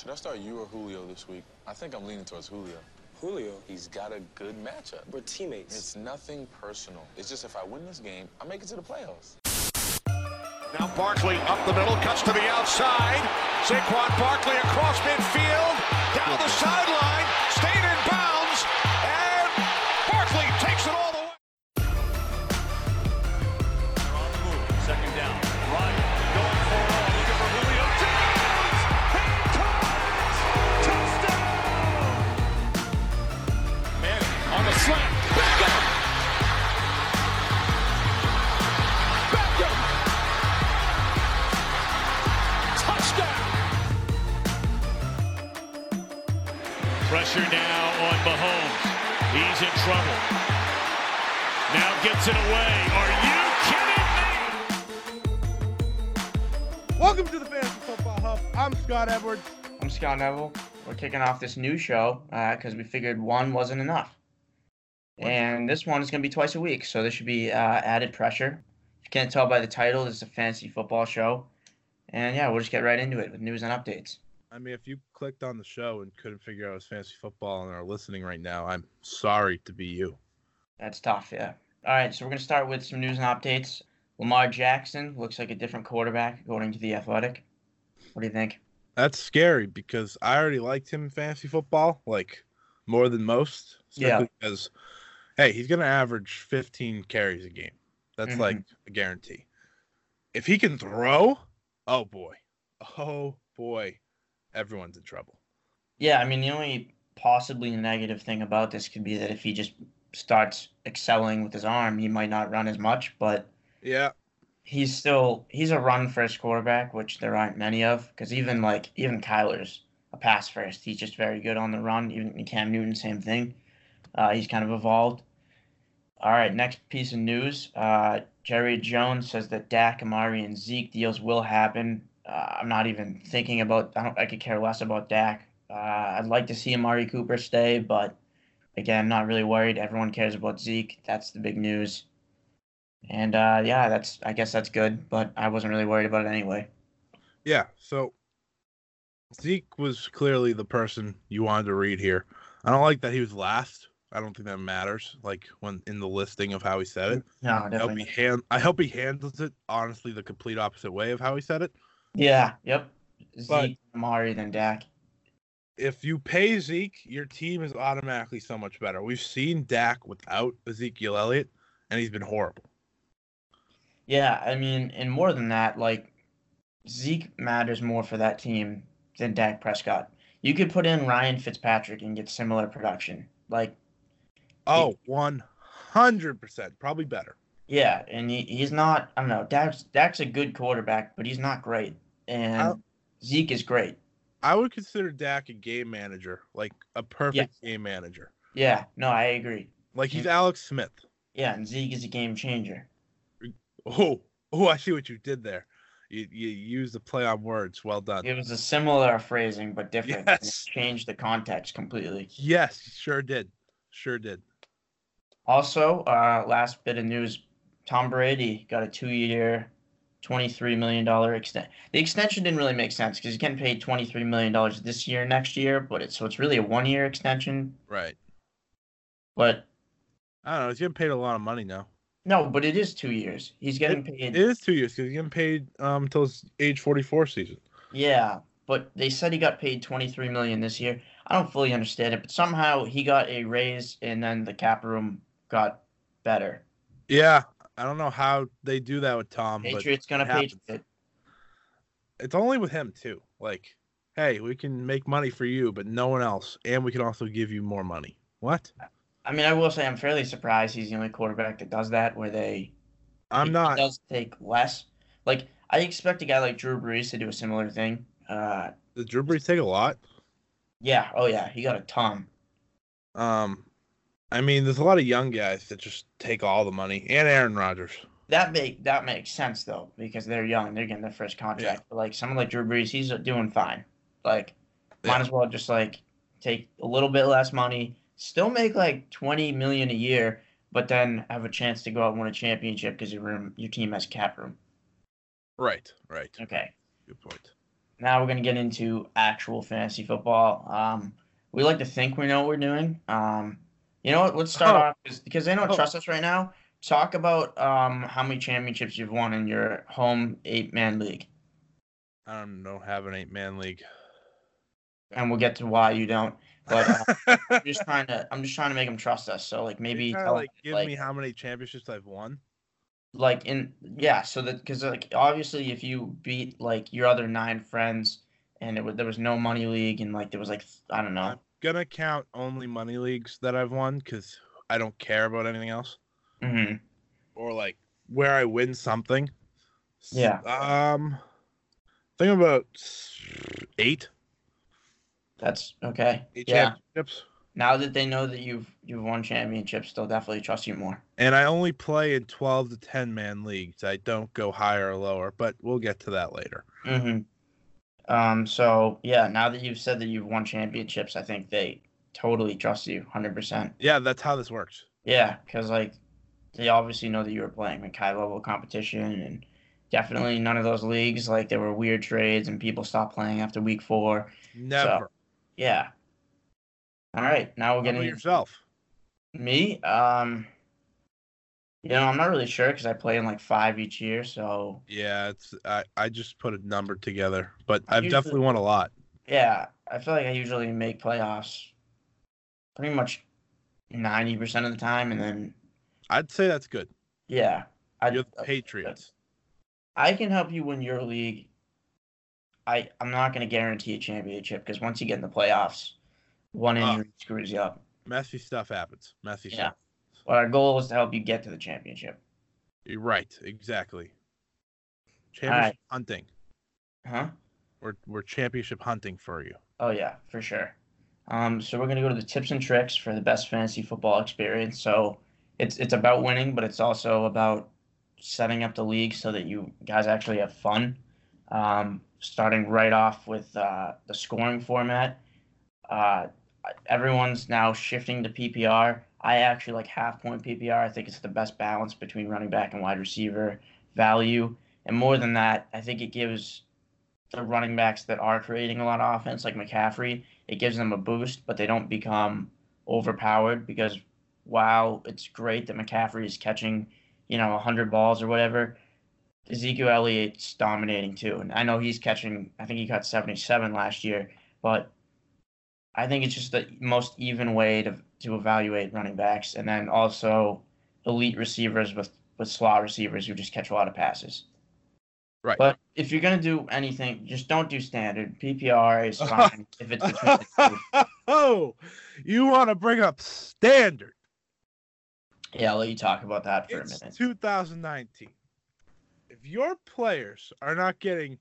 Should I start you or Julio this week? I think I'm leaning towards Julio. Julio, He's got a good matchup. we're teammates. It's nothing personal. It's just if I win this game, I make it to the playoffs. Now Barkley up the middle, cuts to the outside. Saquon Barkley across midfield, down the sideline, Neville. We're kicking off this new show because we figured one wasn't enough. And this one is going to be twice a week, so there should be uh, added pressure. If you can't tell by the title, this is a fantasy football show. And yeah, we'll just get right into it with news and updates. I mean, if you clicked on the show and couldn't figure out it was fantasy football and are listening right now, I'm sorry to be you. That's tough, yeah. All right, so we're going to start with some news and updates. Lamar Jackson looks like a different quarterback, according to The Athletic. What do you think? That's scary because I already liked him in fantasy football, like more than most. Yeah. Because, hey, he's going to average 15 carries a game. That's Mhm. like a guarantee. If he can throw, oh boy. Oh boy. Everyone's in trouble. Yeah, I mean, the only possibly negative thing about this could be that if he just starts excelling with his arm, he might not run as much, but Yeah. He's still he's a run first quarterback, which there aren't many of. Because even like even Kyler's a pass first. He's just very good on the run. Even Cam Newton, same thing. Uh, he's kind of evolved. All right, next piece of news. Uh, Jerry Jones says that Dak, Amari, and Zeke deals will happen. Uh, I'm not even thinking about. I don't. I could care less about Dak. Uh, I'd like to see Amari Cooper stay, but again, not really worried. Everyone cares about Zeke. That's the big news. And uh, yeah, that's I guess that's good, but I wasn't really worried about it anyway. Yeah, so Zeke was clearly the person you wanted to read here. I don't like that he was last. I don't think that matters. Like when in the listing of how he said it, No, I hope definitely. he hand. I hope he handles it honestly the complete opposite way of how he said it. Yeah. Yep. But- Zeke, Amari, then Dak. If you pay Zeke, your team is automatically so much better. We've seen Dak without Ezekiel Elliott, and he's been horrible. Yeah, I mean, and more than that, like Zeke matters more for that team than Dak Prescott. You could put in Ryan Fitzpatrick and get similar production. Like, Oh, one hundred percent, probably better. yeah, and he, he's not. I don't know. Dak's Dak's a good quarterback, but he's not great. And I'll- Zeke is great. I would consider Dak a game manager, like a perfect game manager. Yeah. No, I agree. Like he's Yeah. Alex Smith. Yeah, and Zeke is a game changer. Oh, oh, I see what you did there. You you used the play on words. Well done. It was a similar phrasing but different. Yes. It changed the context completely. Yes, sure did. Sure did. Also, uh, last bit of news: Tom Brady got a two-year, twenty-three million dollar extent. The extension didn't really make sense because he's getting paid twenty-three million dollars this year, next year, but it's so it's really a one-year extension. Right. But I don't know. He's getting paid a lot of money now. No, but it is two years. He's getting It paid. It is two years because he's getting paid um until his age forty four season. Yeah, but they said he got paid 23 million this year. I don't fully understand it, but somehow he got a raise and then the cap room got better. Yeah, I don't know how they do that with Tom, Patriots gonna it pay it. it's only with him too. Like, hey, we can make money for you, but no one else, and we can also give you more money. What? I mean, I will say I'm fairly surprised he's the only quarterback that does that, where they I'm not. does take less. Like I expect a guy like Drew Brees to do a similar thing. Uh, Does Drew Brees take a lot? yeah, oh yeah, he got a ton. Um, I mean, there's a lot of young guys that just take all the money, and Aaron Rodgers. That make that makes sense though because they're young, they're getting their first contract. But like someone like Drew Brees, he's doing fine. Like might as well just like take a little bit less money, still make like twenty million a year, but then have a chance to go out and win a championship because your room your team has cap room. Right, right. Okay. Good point. now we're gonna get into actual fantasy football. Um, we like to think we know what we're doing. Um, you know what? Let's start Oh. off 'cause- because they don't Oh. trust us right now. Talk about um how many championships you've won in your home eight man league, I don't know, have an eight man league. and we'll get to why you don't. But uh, I'm just trying to I'm just trying to make them trust us. So like maybe tell like them, give like, me how many championships I've won. like in yeah so that because like obviously if you beat like your other nine friends and it was there was no money league and like there was like i don't know I'm gonna count only money leagues that I've won because I don't care about anything else. hmm Or like where I win something. Yeah. Um, think about eight. That's okay Eight yeah championships. now that they know that you've you've won championships they'll definitely trust you more And I only play in 12 to 10 man leagues. I don't go higher or lower, but we'll get to that later. hmm um so yeah now that you've said that you've won championships i think they totally trust you 100% Yeah, that's how this works. yeah because like they obviously know that you were playing like high level competition and definitely none of those leagues like there were weird trades and people stopped playing after week four Never. Yeah. All right. Now we're getting yourself. me. Um, you know, I'm not really sure because I play in like five each year. So Yeah, it's I, I just put a number together, but I I've usually- definitely won a lot. yeah, I feel like I usually make playoffs pretty much ninety percent of the time, and then I'd say that's good. yeah, I You're the Patriots. I can help you win your league. I I'm not going to guarantee a championship because once you get in the playoffs, one Ah. injury screws you up. Messy stuff happens. Messy Yeah. stuff. But our goal is to help you get to the championship. You're right. Exactly. Championship right. hunting. Huh? We're we're championship hunting for you. Oh yeah, for sure. Um, so we're gonna go to the tips and tricks for the best fantasy football experience. So it's it's about winning, but it's also about setting up the league so that you guys actually have fun. Um, starting right off with uh, the scoring format. Uh, everyone's now shifting to PPR. I actually like half point PPR. I think it's the best balance between running back and wide receiver value. And more than that, I think it gives the running backs that are creating a lot of offense, like McCaffrey, it gives them a boost, but they don't become overpowered because while it's great that McCaffrey is catching, you know, 100 balls or whatever, Ezekiel Elliott's dominating too. And I know he's catching, I think he caught 77 last year, but I think it's just the most even way to, to evaluate running backs. And then also elite receivers with, with slot receivers who just catch a lot of passes. Right. But if you're gonna do anything, just don't do standard. PPR is fine if it's between the two. oh, you want to bring up standard? Yeah, I'll let you talk about that for It's a minute. 2019. If your players are not getting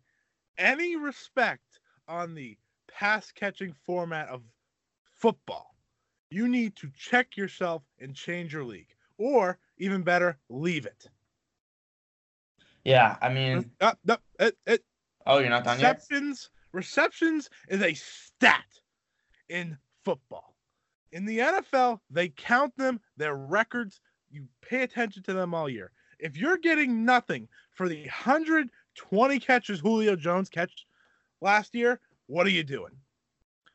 any respect on the pass catching format of football, you need to check yourself and change your league. Or even better, leave it. Yeah, I mean, Uh, no, it, it, oh, you're not done yet. receptions receptions is a stat in football. In the NFL, they count them, their records, you pay attention to them all year. If you're getting nothing for the 120 catches Julio Jones catch last year, what are you doing?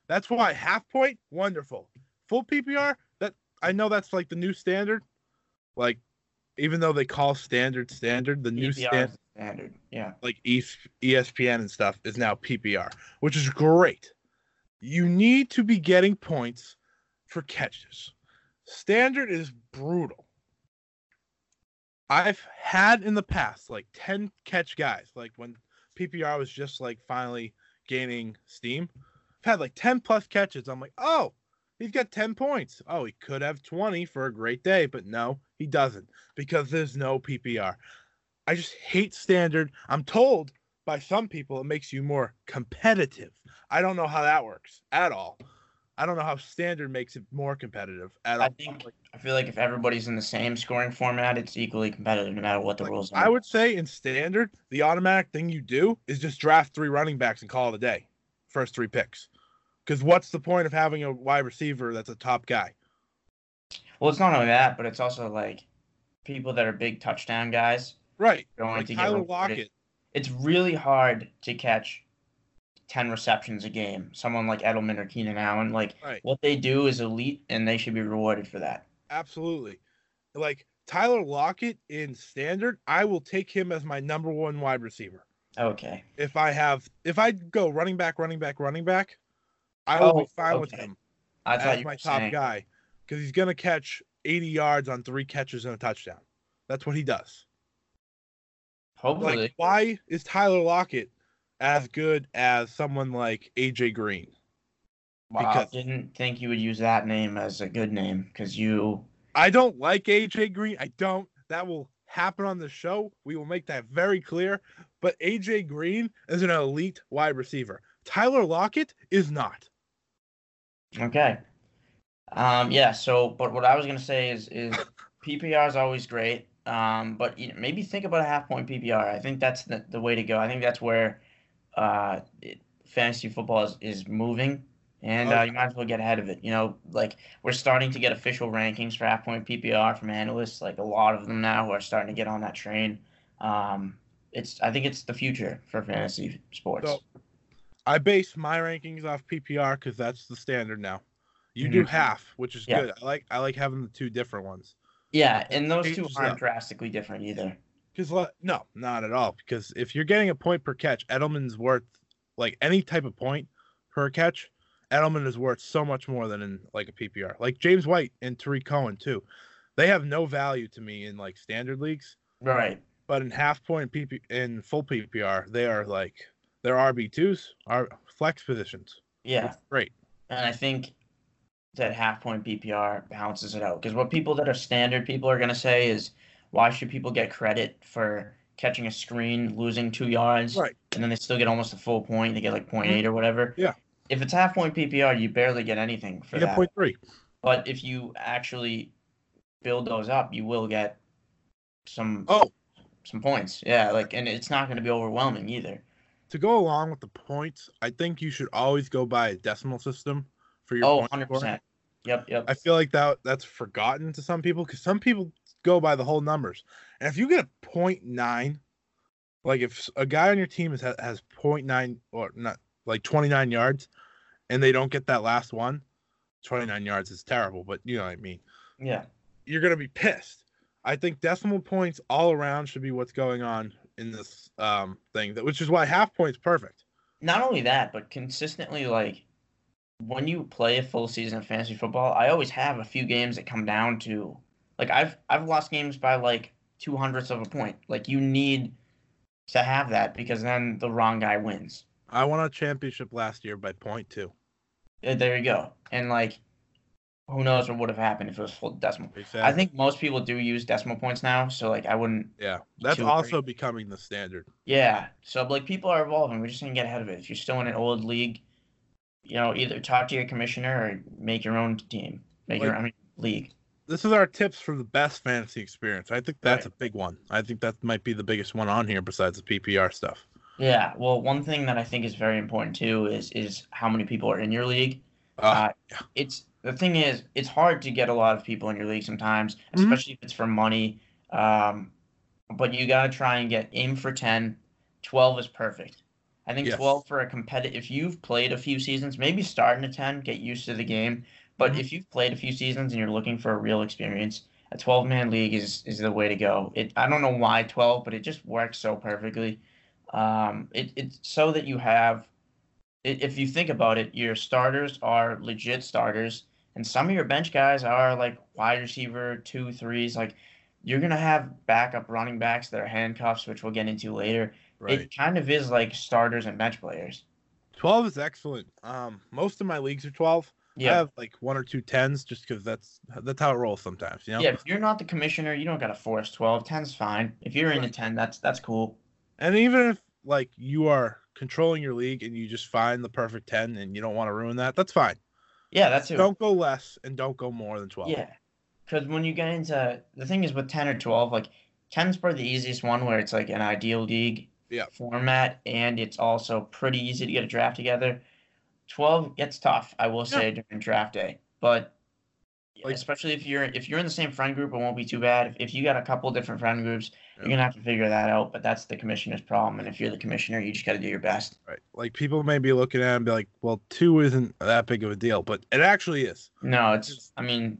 That's why half point, wonderful. Full PPR, that I know that's like the new standard. Like even though they call standard standard, the new PPR standard is standard. Yeah. like ESPN and stuff is now PPR, which is great. You need to be getting points for catches. Standard is brutal. I've had in the past like 10 catch guys, like when PPR was just like finally gaining steam. I've had like 10 plus catches. I'm like, oh, he's got 10 points. Oh, he could have 20 for a great day, but no, he doesn't because there's no PPR. I just hate standard. I'm told by some people it makes you more competitive. I don't know how that works at all. I don't know how standard makes it more competitive at all. I think I feel like if everybody's in the same scoring format, it's equally competitive no matter what the Like, rules are. I would say in standard, the automatic thing you do is just draft three running backs and call it a day. First three picks. Because what's the point of having a wide receiver that's a top guy? Well, it's not only that, but it's also like people that are big touchdown guys Right. going Like to Tyler rewarded. Lockett. It's really hard to catch ten receptions a game. Someone like Edelman or Keenan Allen, like Right. what they do is elite, and they should be rewarded for that. Absolutely. Like Tyler Lockett in standard, I will take him as my number one wide receiver. Okay. If I have, if I go running back, running back, running back, I will Oh, be fine with him I thought as you my top saying, guy because he's gonna catch 80 yards on three catches and a touchdown. That's what he does. hopefully. Like, why is Tyler Lockett as good as someone like AJ Green? Wow, because- didn't think you would use that name as a good name because you. I don't like AJ Green. I don't. That will happen on the show. We will make that very clear. But AJ Green is an elite wide receiver. Tyler Lockett is not. Okay. Um. Yeah. So, but what I was gonna say is is PPR is always great. Um. But you know, maybe think about a half point PPR. I think that's the, the way to go. I think that's where, uh, it, fantasy football is, is moving, and Oh, uh, you might as well get ahead of it. You know, like we're starting to get official rankings for half point PPR from analysts. Like a lot of them now who are starting to get on that train. Um. It's. I think it's the future for fantasy sports. So- I base my rankings off PPR because that's the standard now. You do Mhm. half, which is Yeah. good. I like I like having the two different ones. yeah, and those two aren't drastically different either. Because no, not at all. Because if you're getting a point per catch, Edelman's worth like any type of point per catch. Edelman is worth so much more than in like a PPR. Like James White and Tarik Cohen too. They have no value to me in like standard leagues, Right. but in half point PP in full PPR, they are like they're RB twos, are flex positions. Yeah. Great. And I think that half point PPR balances it out. Because what people that are standard people are going to say is, why should people get credit for catching a screen, losing two yards, Right. and then they still get almost a full point? They get like mm-hmm. 0.8 or whatever. Yeah. If it's half point PPR, you barely get anything for You get that. point three. But if you actually build those up, you will get some Oh, some points. Yeah, like and it's not going to be overwhelming either. to go along with the points, I think you should always go by a decimal system for your Oh, point 100 scoring. percent. Yep, yep. I feel like that that's forgotten to some people because some people go by the whole numbers. And if you get a point nine, like if a guy on your team has point nine or not like 29 yards and they don't get that last one, 29 yards is terrible, but you know what I mean. yeah. You're going to be pissed. I think decimal points all around should be what's going on in this um thing that which is why half points perfect. not only that, but consistently like when you play a full season of fantasy football, I always have a few games that come down to like I've I've lost games by like two hundredths of a point. Like you need to have that because then the wrong guy wins. I won a championship last year by point two. Uh, There you go. And like who knows what would have happened if it was full decimal. I think most people do use decimal points now, so like I wouldn't yeah, that's also great. becoming the standard. Yeah. So like people are evolving. We're just gonna get ahead of it. If you're still in an old league, you know, either talk to your commissioner or make your own team. Make your own league. This is our tips for the best fantasy experience. I think that's Right. a big one. I think that might be the biggest one on here besides the PPR stuff. Yeah. Well, one thing that I think is very important too is is how many people are in your league. Uh, Uh, It's the thing is it's hard to get a lot of people in your league sometimes, Mhm. especially if it's for money. Um, but you gotta try and get aim for 10. 12 is perfect. I think Yes. 12 for a competitive. If you've played a few seasons, maybe starting at 10, get used to the game. But Mhm. if you've played a few seasons and you're looking for a real experience, a 12 man league is is the way to go. It I don't know why 12, but it just works so perfectly. Um, it, it's so that you have, i- if you think about it, your starters are legit starters, and some of your bench guys are like wide receiver two, threes. Like you're gonna have backup running backs that are handcuffs, which we'll get into later. right. It kind of is like starters and bench players. 12 is excellent. Um, most of my leagues are 12. I Yeah. have like one or two tens just because that's that's how it rolls sometimes. You know. Yeah, if you're not the commissioner, you don't gotta force 12. 10's fine. If you're in the 10, that's that's cool. And even if like you are controlling your league and you just find the perfect 10 and you don't want to ruin that, that's fine. Yeah, that's it. Don't go less and don't go more than 12. Yeah, because when you get into the thing is with ten or twelve, like 10's probably the easiest one where it's like an ideal league Yeah. format, and it's also pretty easy to get a draft together. Twelve gets tough, I will say, during draft day, but Like- especially if you're if you're in the same friend group, it won't be too bad. If, if you got a couple different friend groups, Yeah. you're gonna have to figure that out. But that's the commissioner's problem. And if you're the commissioner, you just got to do your best. Right. Like people may be looking at it and be like, well, two isn't that big of a deal, but it actually is. No, It's- it's. I mean,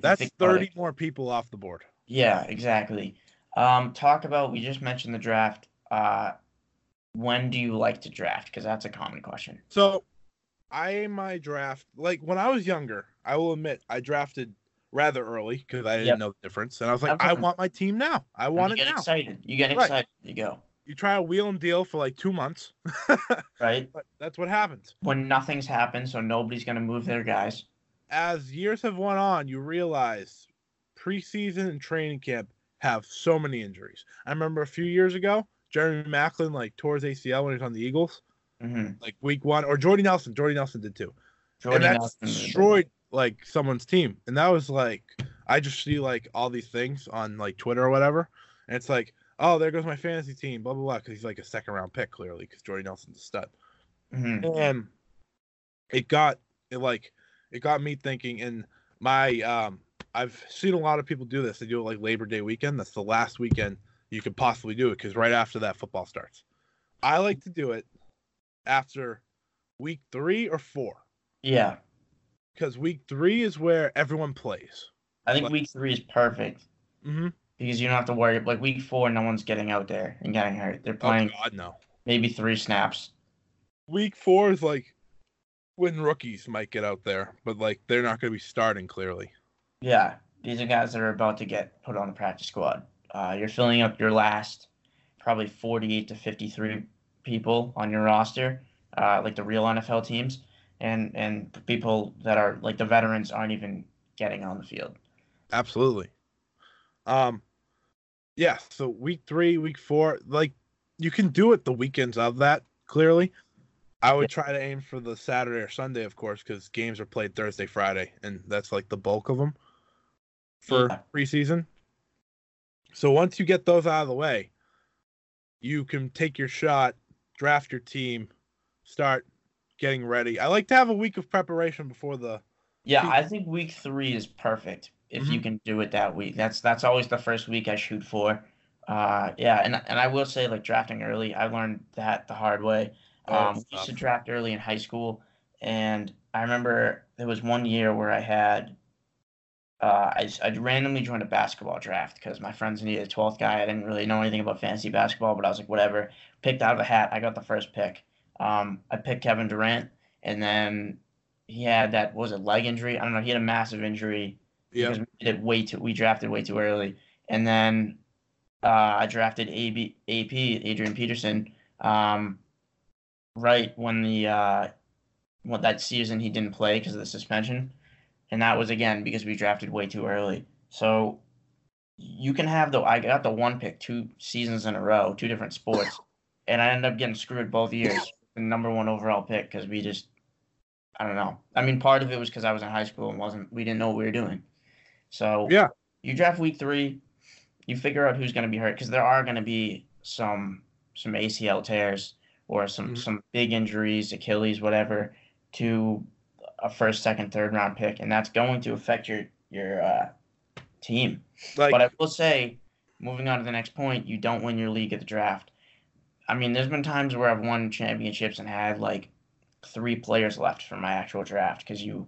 That's 30 it- more people off the board. Yeah, exactly. Um, talk about. We just mentioned the draft. Uh, when do you like to draft? Because that's a common question. So I my draft like when I was younger, I will admit I drafted rather early because I didn't Yep. know the difference. And I was like, I want my team now. I want you it get now. excited. You get Right. excited. You go You try a wheel and deal for like two months. right but that's what happens. when nothing's happened, so nobody's gonna move their guys. As years have went on, you realize preseason and training camp have so many injuries. I remember a few years ago, Jeremy Maclin like tore his ACL when he was on the Eagles, hmm like week one, or Jordy Nelson. Jordy Nelson did too. Jordy and that Nelson was a big one. destroyed like someone's team. And that was like I just see like all these things on like Twitter or whatever, and it's like, oh, there goes my fantasy team, blah blah blah, because he's like a second round pick clearly, because Jordy Nelson's a stud. Mhm. And it got it like it got me thinking, and my um I've seen a lot of people do this. They do it like Labor Day weekend. That's the last weekend you could possibly do it because right after that football starts. I like to do it after week three or four Yeah, because week three is where everyone plays. I think Like- week three is perfect Mm-hmm. because you don't have to worry. Like week four, no one's getting out there and getting hurt. They're playing Oh God, no. maybe three snaps. Week four is like when rookies might get out there, but like they're not going to be starting clearly. Yeah, these are guys that are about to get put on the practice squad. Uh, you're filling up your last probably 48 to 53 people on your roster, uh, like the real NFL teams, and and people that are like the veterans aren't even getting on the field. Absolutely. Um, yeah. So week three, week four, like you can do it the weekends of that. Clearly, I would try to aim for the Saturday or Sunday, of course, because games are played Thursday, Friday, and that's like the bulk of them for Yeah. preseason. So once you get those out of the way, you can take your shot, draft your team, start getting ready. I like to have a week of preparation before the Yeah, I think week three is perfect if you can do it that week. That's that's always the first week I shoot for. Uh, yeah, and and I will say like drafting early, I learned that the hard way. Oh, Um, we used to draft early in high school, and I remember there was one year where I had. Uh, I, I randomly joined a basketball draft because my friends needed a 12th guy. I didn't really know anything about fantasy basketball, but I was like, whatever. Picked out of a hat. I got the first pick. Um, I picked Kevin Durant, and then he had that was it leg injury? I don't know. He had a massive injury yeah. because we did way too. We drafted way too early, and then uh, I drafted AB, AP Adrian Peterson. Um, right when the uh, that season he didn't play because of the suspension, and that was again because we drafted way too early. So you can have the I got the one pick two seasons in a row, two different sports, and I ended up getting screwed both years. The number one overall pick because we just I don't know. I mean, part of it was because I was in high school and wasn't we didn't know what we were doing. So Yeah. you draft week three, you figure out who's going to be hurt because there are going to be some some ACL tears or some Mhm. some big injuries, Achilles, whatever, to a first, second, third round pick, and that's going to affect your your uh, team. Like but I will say, moving on to the next point, you don't win your league at the draft. I mean, there's been times where I've won championships and had like three players left for my actual draft because you,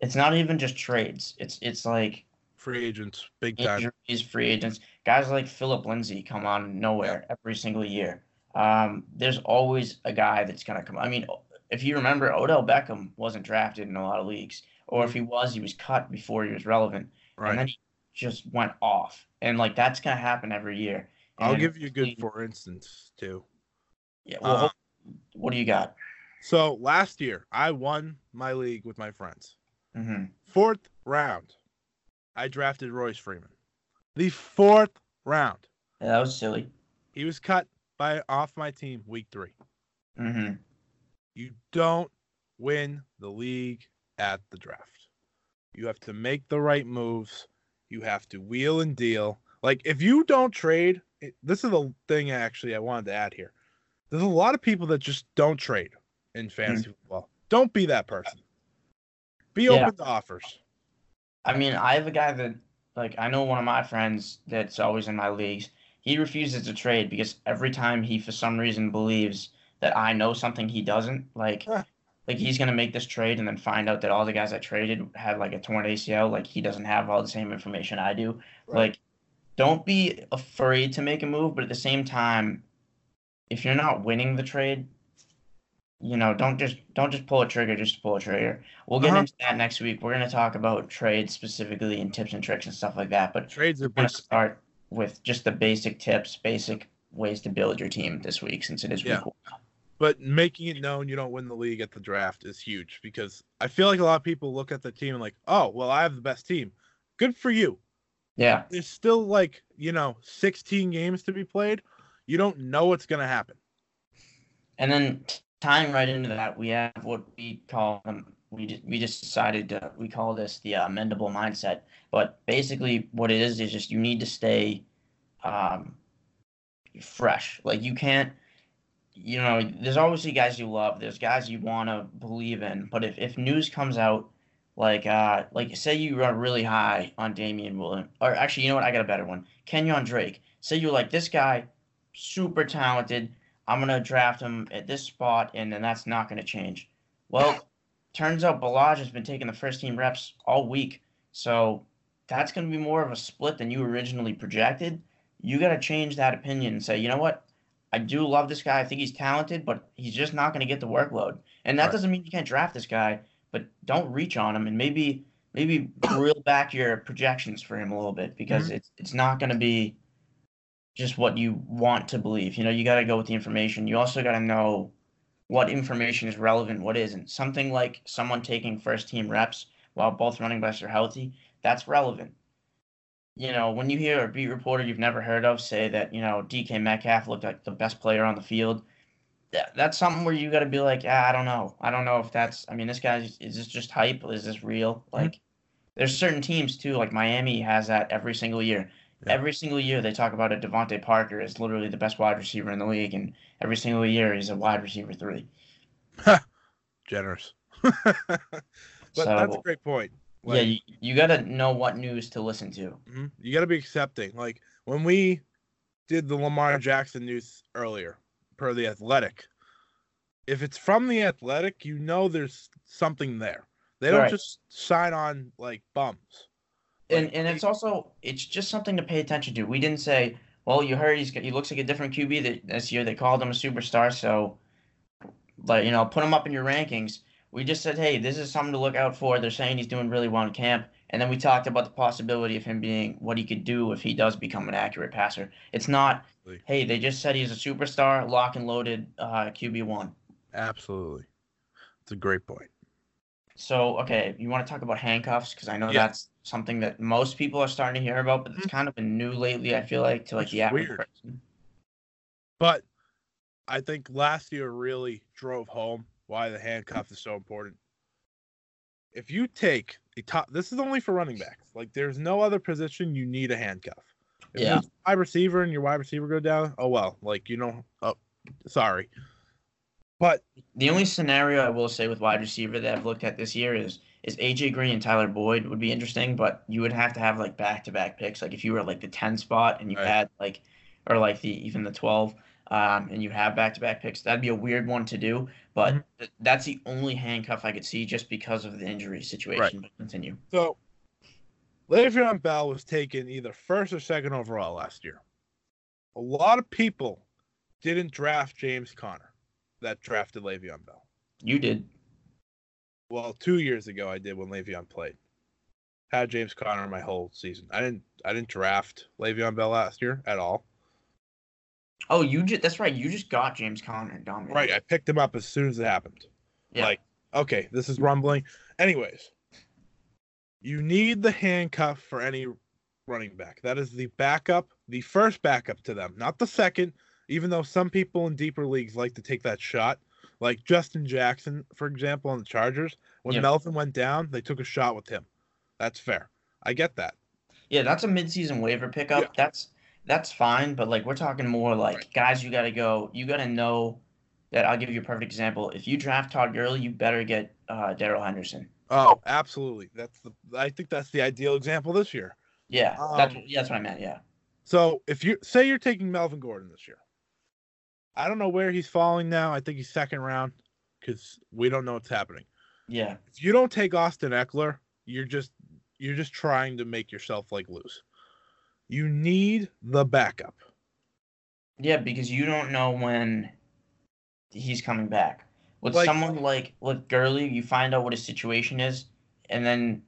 it's not even just trades. It's it's like free agents, big time. injuries, free agents, guys like Phillip Lindsay come on nowhere every single year. Um, there's always a guy that's gonna come. I mean, if you remember, Odell Beckham wasn't drafted in a lot of leagues, or if he was, he was cut before he was relevant, right. and then he just went off. And like that's gonna happen every year. I'll give you a good for instance too. Yeah. Well, Uh, what do you got? So last year I won my league with my friends. hmm Fourth round, I drafted Royce Freeman. The fourth round, Yeah, that was silly. he was cut by off my team week three. hmm You don't win the league at the draft. You have to make the right moves. You have to wheel and deal. Like if you don't trade, this is the thing actually I wanted to add here. There's a lot of people that just don't trade in hmm. fantasy football. Don't be that person. Be Yeah. open to offers. I mean, I have a guy that like I know one of my friends that's always in my leagues. He refuses to trade because every time he for some reason believes that I know something he doesn't, like Huh. like he's gonna make this trade and then find out that all the guys I traded had like a torn ACL, like he doesn't have all the same information I do. Right. Like don't be afraid to make a move, but at the same time, if you're not winning the trade, you know, don't just don't just pull a trigger just to pull a trigger. We'll get Uh-huh. into that next week. We're gonna talk about trades specifically and tips and tricks and stuff like that. But Trades are gonna start with just the basic tips, basic ways to build your team this week since it is Yeah. week one. But making it known you don't win the league at the draft is huge because I feel like a lot of people look at the team and like, oh, well, I have the best team. Good for you. Yeah. There's still like, you know, 16 games to be played. You don't know what's going to happen. And then tying right into that, we have what we call um, we just, we just decided to, we call this the uh, mendable mindset. But basically, what it is is just you need to stay um, fresh. Like you can't, you know, there's obviously guys you love. There's guys you want to believe in. But if, if news comes out, like uh, like say you run really high on Damien Williams, or actually, you know what? I got a better one. Kenyon Drake. Say you're like this guy, super talented. I'm gonna draft him at this spot, and then that's not gonna change. Well, turns out Ballage has been taking the first team reps all week, so that's gonna be more of a split than you originally projected. You gotta change that opinion and say, you know what? I do love this guy. I think he's talented, but he's just not gonna get the workload. And that Right. doesn't mean you can't draft this guy, but don't reach on him and maybe maybe reel back your projections for him a little bit because mm-hmm. it's it's not gonna be just what you want to believe. You know, you got to go with the information. You also got to know what information is relevant, what isn't. Something like someone taking first team reps while both running backs are healthy, that's relevant. You know, when you hear a beat reporter you've never heard of say that, you know, DK Metcalf looked like the best player on the field, that, that's something where you got to be like, ah, I don't know. I don't know if that's, I mean, this guy, is this just hype? Is this real? Like, there's certain teams too, like Miami has that every single year. Yeah. Every single year they talk about a DeVante Parker as literally the best wide receiver in the league, and every single year he's a wide receiver three. Generous. but that's a great point. Yeah, you, you got to know what news to listen to. mhm, you got to be accepting. Like when we did the Lamar Jackson news earlier, per the Athletic, if it's from the Athletic, you know there's something there. They don't Right. just sign on like bums. And Like, and it's also it's just something to pay attention to. We didn't say, well, you heard he's he looks like a different QB that this year. They called him a superstar, so like you know, put him up in your rankings. We just said, hey, this is something to look out for. They're saying he's doing really well in camp, and then we talked about the possibility of him being what he could do if he does become an accurate passer. It's not, hey, they just said he's a superstar, lock and loaded uh, QB one. Absolutely. It's a great point. So, okay, you want to talk about handcuffs because I know Yeah. that's something that most people are starting to hear about, but it's kind of been new lately. I feel like to like the average weird. person. But I think last year really drove home why the handcuff is so important. If you take a top, this is only for running backs. Like, there's no other position you need a handcuff. If Yeah. wide receiver and your wide receiver go down, oh well. Like, you know, oh, sorry. But The only scenario I will say with wide receiver that I've looked at this year is is AJ Green and Tyler Boyd would be interesting, but you would have to have like back to back picks. Like if you were like the ten spot and you Right. had like, or like the even the twelve, um, and you have back to back picks, that'd be a weird one to do. But Mhm. th- that's the only handcuff I could see just because of the injury situation. But continue. so Le'Veon Bell was taken either first or second overall last year. A lot of people didn't draft James Conner that drafted Le'Veon Bell. You did. well, two years ago I did when Le'Veon played. Had James Conner my whole season. I didn't I didn't draft Le'Veon Bell last year at all. Oh, you just that's right. You just got James Conner, Dom. Right, I picked him up as soon as it happened. Yeah. Like, okay, this is rumbling. Anyways, you need the handcuff for any running back. That is the backup, the first backup to them, not the second. Even though some people in deeper leagues like to take that shot, like Justin Jackson, for example, on the Chargers, when. Melvin went down, they took a shot with him. That's fair. I get that. Yeah, that's a midseason waiver pickup. Yeah. That's that's fine, but like we're talking more like Right. guys you got to go, you got to know that I'll give you a perfect example. If you draft Todd Gurley, you better get uh, Darrell Henderson. Oh, absolutely. That's the. I think that's the ideal example this year. Yeah, that's Um, yeah, that's what I meant. Yeah. So if you say you're taking Melvin Gordon this year, I don't know where he's falling now. I think he's second round because we don't know what's happening. Yeah. If you don't take Austin Ekeler, you're just you're just trying to make yourself like lose. You need the backup. Yeah, because you don't know when he's coming back. With Like- someone like with Gurley, you find out what his situation is, and then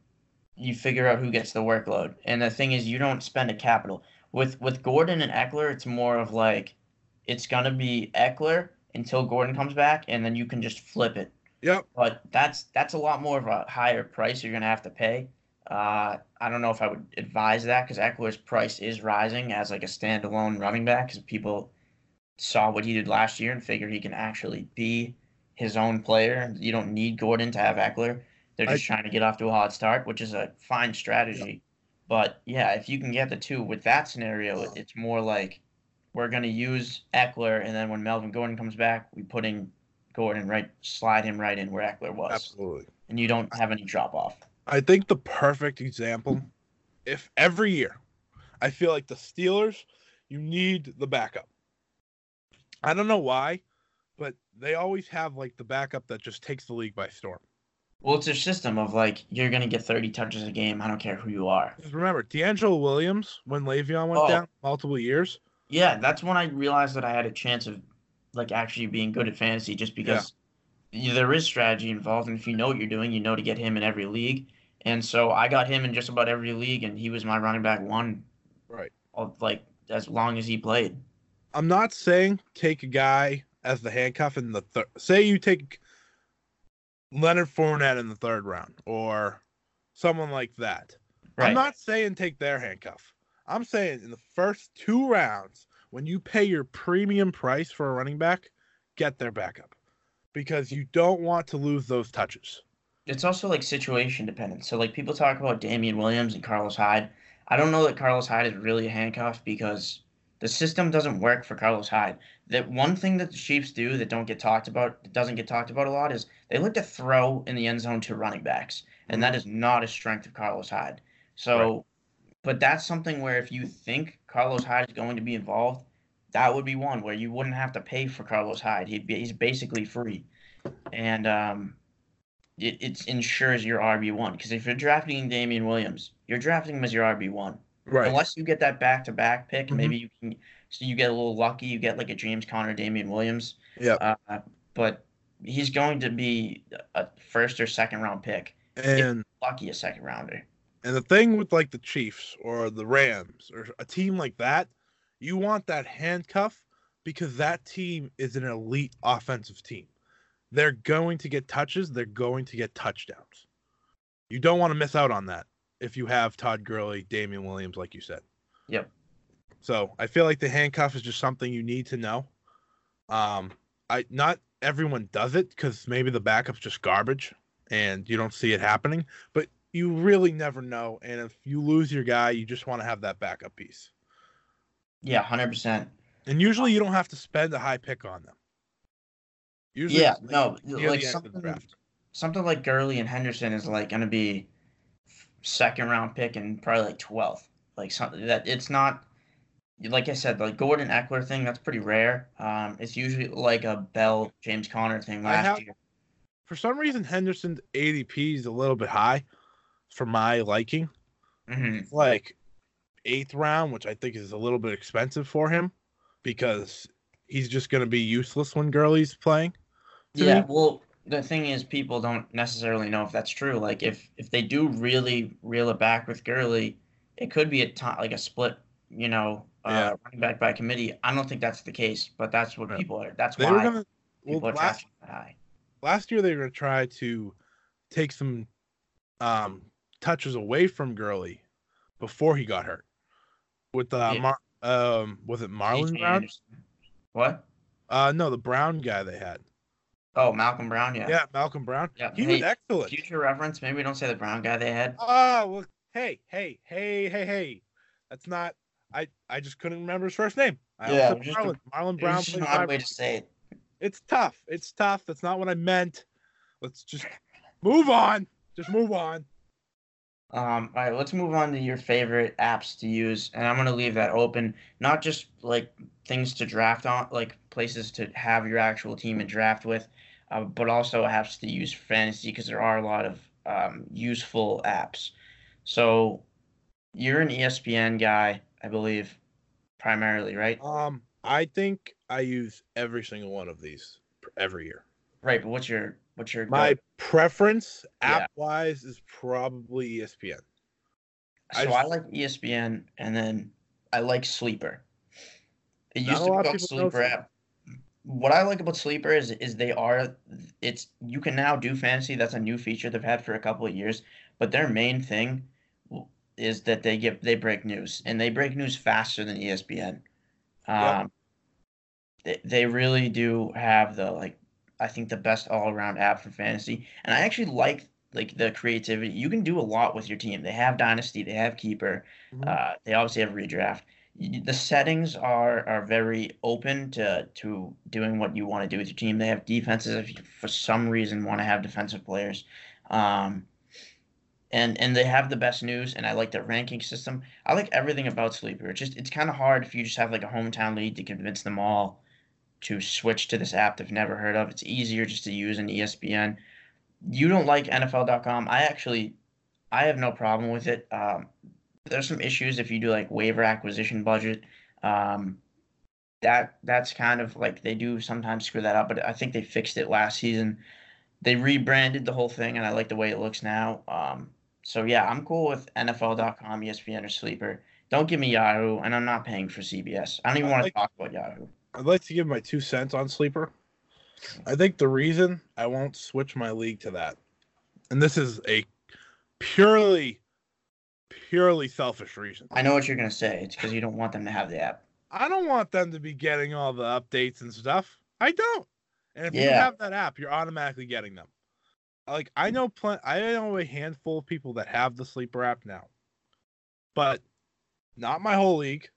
you figure out who gets the workload. And the thing is, you don't spend a capital. With with Gordon and Ekeler, it's more of like it's gonna be Ekeler until Gordon comes back, and then you can just flip it. Yep. But that's that's a lot more of a higher price you're gonna have to pay. Uh, I don't know if I would advise that because Ekeler's price is rising as like a standalone running back because people saw what he did last year and figured he can actually be his own player. You don't need Gordon to have Ekeler. They're I- just trying to get off to a hot start, which is a fine strategy. But yeah, if you can get the two with that scenario, it's more like we're gonna use Ekeler, and then when Melvin Gordon comes back, we put in Gordon right, slide him right in where Ekeler was, Absolutely. and you don't have any drop off. I think the perfect example, if every year, I feel like the Steelers, you need the backup. I don't know why, but they always have like the backup that just takes the league by storm. Well, it's a system of like you're gonna get 30 touches a game. I don't care who you are. Because remember, DeAngelo Williams, when Le'Veon went Oh. down multiple years, Yeah, that's when I realized that I had a chance of like actually being good at fantasy, just because y- there is strategy involved, and if you know what you're doing, you know to get him in every league. And so I got him in just about every league, and he was my running back one, right? of, like as long as he played. I'm not saying take a guy as the handcuff in the third. Say you take Leonard Fournette in the third round or someone like that. Right. I'm not saying take their handcuff. I'm saying in the first two rounds, when you pay your premium price for a running back, get their backup because you don't want to lose those touches. It's also like situation dependent. So like people talk about Damien Williams and Carlos Hyde. I don't know that Carlos Hyde is really a handcuff because the system doesn't work for Carlos Hyde. That one thing that the Chiefs do that don't get talked about, that doesn't get talked about a lot, is they like to throw in the end zone to running backs, and that is not a strength of Carlos Hyde. So, but that's something where if you think Carlos Hyde is going to be involved, that would be one where you wouldn't have to pay for Carlos Hyde. He'd be he's basically free, and um, it, it ensures your RB one. Because if you're drafting Damien Williams, you're drafting him as your RB one. Right. Unless you get that back to back pick, Mhm. maybe you can. So you get a little lucky. You get like a James Conner, Damien Williams. Yep. Uh, but he's going to be a first or second round pick. And Lucky a second rounder. And the thing with like the Chiefs or the Rams or a team like that, you want that handcuff because that team is an elite offensive team. They're going to get touches, they're going to get touchdowns. You don't want to miss out on that if you have Todd Gurley, Damien Williams, like you said. Yep. So I feel like the handcuff is just something you need to know. Um, I not everyone does it because maybe the backup's just garbage and you don't see it happening, but you really never know. And if you lose your guy, you just want to have that backup piece. Yeah, hundred percent. And usually you don't have to spend a high pick on them. Usually Yeah, no, like the end of the something, something like Gurley and Henderson is like going to be second round pick and probably like twelfth. Like something that it's not. Like I said, like Gordon Ekeler thing, that's pretty rare. Um, it's usually like a Bell James Conner thing last have- year. For some reason, Henderson's ADP is a little bit high for my liking. hmm like eighth round, which I think is a little bit expensive for him because he's just going to be useless when Gurley's playing. Yeah, me. well, the thing is, people don't necessarily know if that's true. Like, if if they do really reel it back with Gurley, it could be a like a split, you know, uh, Yeah. running back by committee. I don't think that's the case, but that's what people are. That's They why to. Well, are last, high. last year they were going to try to take some um, touches away from Gurley before he got hurt. With uh, Yeah. Mar- um, was it Marlon Brown? What? Uh, no, the Brown guy they had. Oh, Malcolm Brown. Yeah. Yeah, Malcolm Brown. Yeah, He was excellent. Future reference. Maybe we don't say the Brown guy they had. Oh, well, hey, hey, hey, hey, hey. That's not. I I just couldn't remember his first name. I Yeah, just said a- Marlon, Marlon Brown. was just an played odd five- way to say it. It's tough. It's tough. That's not what I meant. Let's just move on. Just move on. Um, all right, let's move on to your favorite apps to use, and I'm gonna leave that open. Not just like things to draft on, like places to have your actual team and draft with, uh, but also apps to use for fantasy because there are a lot of um, useful apps. So, you're an ESPN guy, I believe, primarily, right? Um, I think I use every single one of these every year. Right, but what's your what's your My go- preference Yeah. app wise is probably ESPN. So I just- like E ESPN, and then I like Sleeper. It used to be called Sleeper app. What I like about Sleeper is is they are it's you can now do fantasy. That's a new feature they've had for a couple of years. But their main thing is that they give they break news and they break news faster than ESPN. Um, they they really do have the like I think the best all around app for fantasy, and I actually like like the creativity. You can do a lot with your team. They have dynasty, they have keeper, Mhm. uh, they obviously have redraft. The settings are are very open to to doing what you want to do with your team. They have defenses if you for some reason want to have defensive players. Um, and and they have the best news and I like their ranking system. I like everything about Sleeper. It's just it's kind of hard if you just have like a hometown league to convince them all to switch to this app they've never heard of. It's easier just to use an ESPN. You don't like NFL.com. I actually I have no problem with it. Um, there's some issues if you do like waiver acquisition budget. Um, that that's kind of like they do sometimes screw that up, but I think they fixed it last season. They rebranded the whole thing, and I like the way it looks now. Um, so yeah, I'm cool with NFL.com, ESPN, or Sleeper. Don't give me Yahoo, and I'm not paying for CBS. I don't even I want to talk about Yahoo. I'd like to give my two cents on Sleeper. I think the reason I won't switch my league to that, and this is a purely, purely selfish reasons. I know what you're gonna say. It's because you don't want them to have the app. I don't want them to be getting all the updates and stuff. I don't. And if you have that app, you're automatically getting them. Like I know, pl- I know a handful of people that have the Sleeper app now, but not my whole league.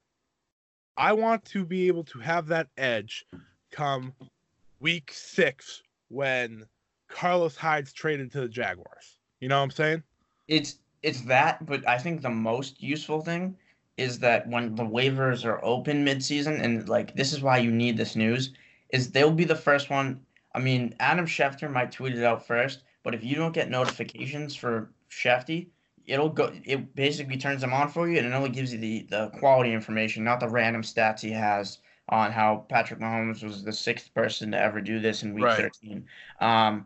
I want to be able to have that edge come week six when Carlos Hyde's traded to the Jaguars. You know what I'm saying? It's it's that, but I think the most useful thing is that when the waivers are open midseason, and like this is why you need this news, is they'll be the first one. I mean, Adam Schefter might tweet it out first, but if you don't get notifications for Schefty, it'll go. It basically turns them on for you, and it only gives you the the quality information, not the random stats he has on how Patrick Mahomes was the sixth person to ever do this in Week Right. 13. Um,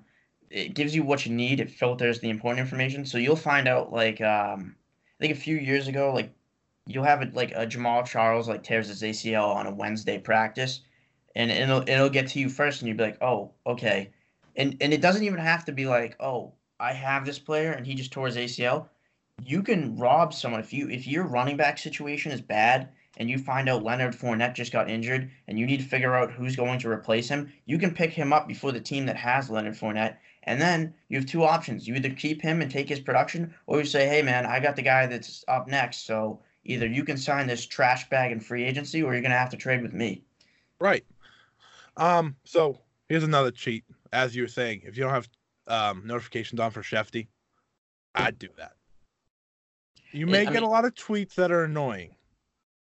it gives you what you need. It filters the important information. So you'll find out like um, I think a few years ago, like you'll have it like a Jamaal Charles like tears his ACL on a Wednesday practice, and it'll it'll get to you first, and you'll be like, oh, okay, and and it doesn't even have to be like, oh, I have this player and he just tore his ACL. You can rob someone if you if your running back situation is bad and you find out Leonard Fournette just got injured and you need to figure out who's going to replace him. You can pick him up before the team that has Leonard Fournette and then you have two options. You either keep him and take his production, or you say, hey, man, I got the guy that's up next. So either you can sign this trash bag in free agency, or you're going to have to trade with me. Right. Um. So here's another cheat. As you were saying, if you don't have um, notifications on for Schefty, I'd do that. You may I get mean- a lot of tweets that are annoying.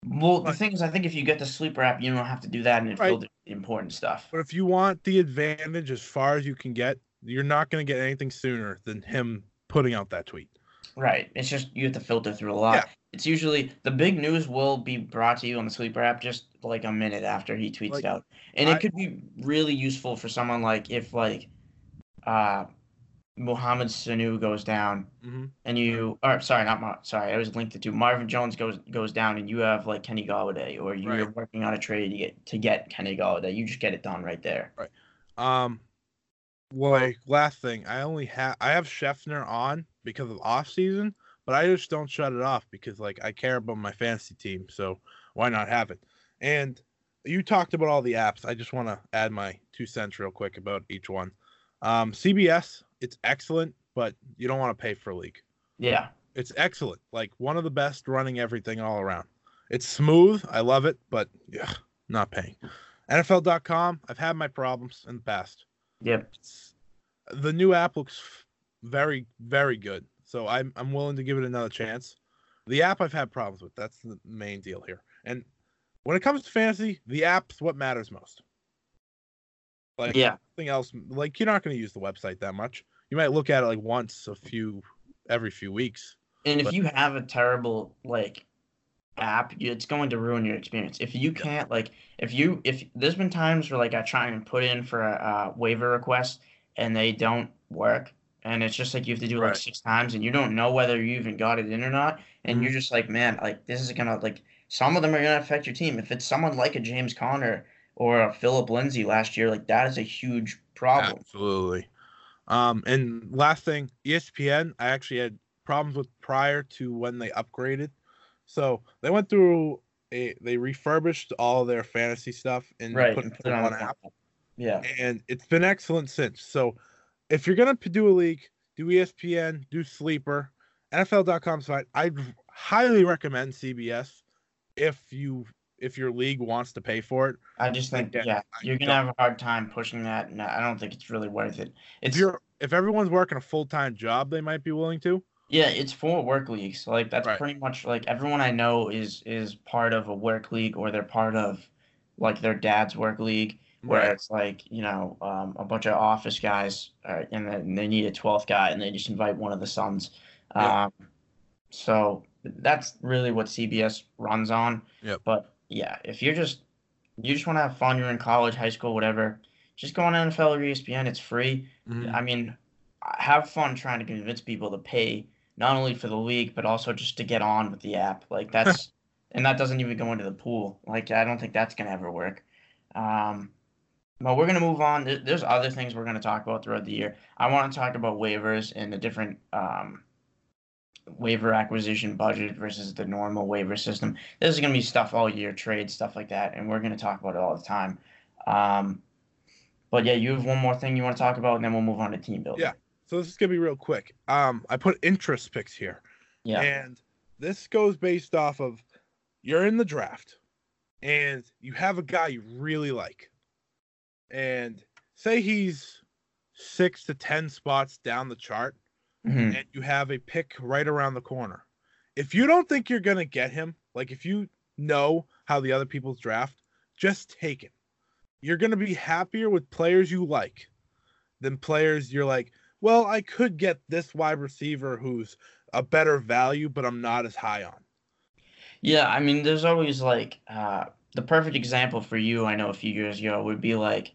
Well, the Right. thing is, I think if you get the sleeper app, you don't have to do that and it Right. important stuff. But if you want the advantage as far as you can get, you're not going to get anything sooner than him putting out that tweet. Right. It's just you have to filter through a lot. Yeah. It's usually the big news will be brought to you on the sleeper app just like a minute after he tweets Like, it out. And I- it could be really useful for someone like if like uh Mohamed Sanu goes down hmm and you or sorry, not Mar- sorry, I was linked to Marvin Jones goes goes down and you have like Kenny Golladay or you're Right. working on a trade to get to get Kenny Golladay. You just get it done right there. Right. Um, like last thing, I only have I have Schefter on because of off season, but I just don't shut it off because like I care about my fantasy team, so why not have it? And you talked about all the apps. I just want to add my two cents real quick about each one. Um, CBS, it's excellent, but you don't want to pay for a league. Yeah. It's excellent, like one of the best running everything all around. It's smooth, I love it, but yeah, not paying. NFL.com, I've had my problems in the past. Yep. The new app looks very, very good. So I'm I'm willing to give it another chance. The app I've had problems with. That's the main deal here. And when it comes to fantasy, the app's what matters most. Like Yeah. nothing else. Like you're not going to use the website that much. You might look at it like once a few every few weeks. And if But- you have a terrible like app, it's going to ruin your experience. If you can't like, if you if there's been times where like I try and put in for a, uh waiver request and they don't work, and it's just like you have to do it like six times, and you don't know whether you even got it in or not, and Mm-hmm. you're just like, man, like this is gonna like some of them are gonna affect your team. If it's someone like a James Conner or a Phillip Lindsay last year, like that is a huge problem. Absolutely. Um, and last thing, ESPN, I actually had problems with prior to when they upgraded. So they went through a they refurbished all their fantasy stuff and Right, put it put it on Apple. Yeah. And it's been excellent since. So if you're gonna do a league, do ESPN, do Sleeper, NFL.com's fine. I'd highly recommend CBS if you if your league wants to pay for it. I just think, Yeah, yeah, I you're gonna have a hard time pushing that, and I don't think it's really worth it. If It's you're if everyone's working a full time job, they might be willing to. Yeah, it's for work leagues. Like that's Right. pretty much like everyone I know is is part of a work league or they're part of like their dad's work league, where Right. it's like you know um, a bunch of office guys, uh, and then they need a twelfth guy, and they just invite one of the sons. Yep. Um, so that's really what CBS runs on. Yep. But yeah, if you're just you just want to have fun, you're in college, high school, whatever, just go on NFL or ESPN. It's free. Mhm. I mean, have fun trying to convince people to pay not only for the league but also just to get on with the app. Like that's and that doesn't even go into the pool. Like I don't think that's gonna ever work. Um, but we're gonna move on. There's other things we're gonna talk about throughout the year. I want to talk about waivers and the different um, waiver acquisition budget versus the normal waiver system. This is gonna be stuff all year, trade stuff like that, and we're gonna talk about it all the time. Um, but yeah, you have one more thing you want to talk about, and then we'll move on to team building. Yeah. So this is gonna be real quick. Um, I put interest picks here, Yeah. and this goes based off of you're in the draft, and you have a guy you really like, and say he's six to ten spots down the chart, Mhm. and you have a pick right around the corner. If you don't think you're gonna get him, like if you know how the other people's draft, just take him. You're gonna be happier with players you like than players you're like, well, I could get this wide receiver who's a better value, but I'm not as high on. Yeah, I mean, there's always like uh, the perfect example for you. I know a few years ago would be like,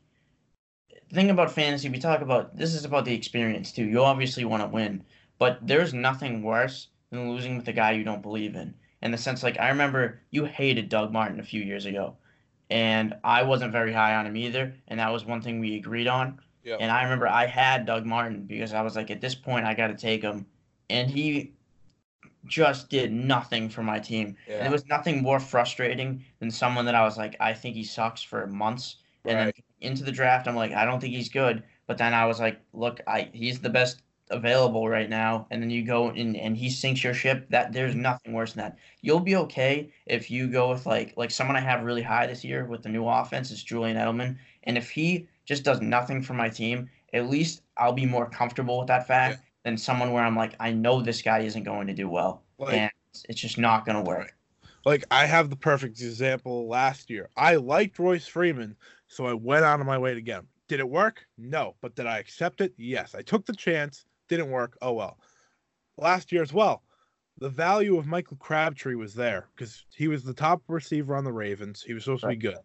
thing about fantasy. We talk about this is about the experience too. You obviously want to win, but there's nothing worse than losing with a guy you don't believe in. In the sense, like I remember you hated Doug Martin a few years ago, and I wasn't very high on him either, and that was one thing we agreed on. Yep. And I remember I had Doug Martin because I was like, at this point, I got to take him, and he just did nothing for my team. And it was nothing more frustrating than someone that I was like, I think he sucks for months, and then into the draft, I'm like, I don't think he's good. But then I was like, look, I he's the best available right now. And then you go and, and he sinks your ship. That there's nothing worse than that. You'll be okay if you go with like like someone I have really high this year with the new offense is Julian Edelman. And if he just does nothing for my team, at least I'll be more comfortable with that fact than someone where I'm like, I know this guy isn't going to do well. Like, and it's, it's just not going to work. like I have the perfect example last year. I liked Royce Freeman, so I went out of my way to get him. Did it work? No. But did I accept it? Yes. I took the chance. Didn't work. Oh well. Last year as well, the value of Michael Crabtree was there because he was the top receiver on the Ravens. He was supposed to be good.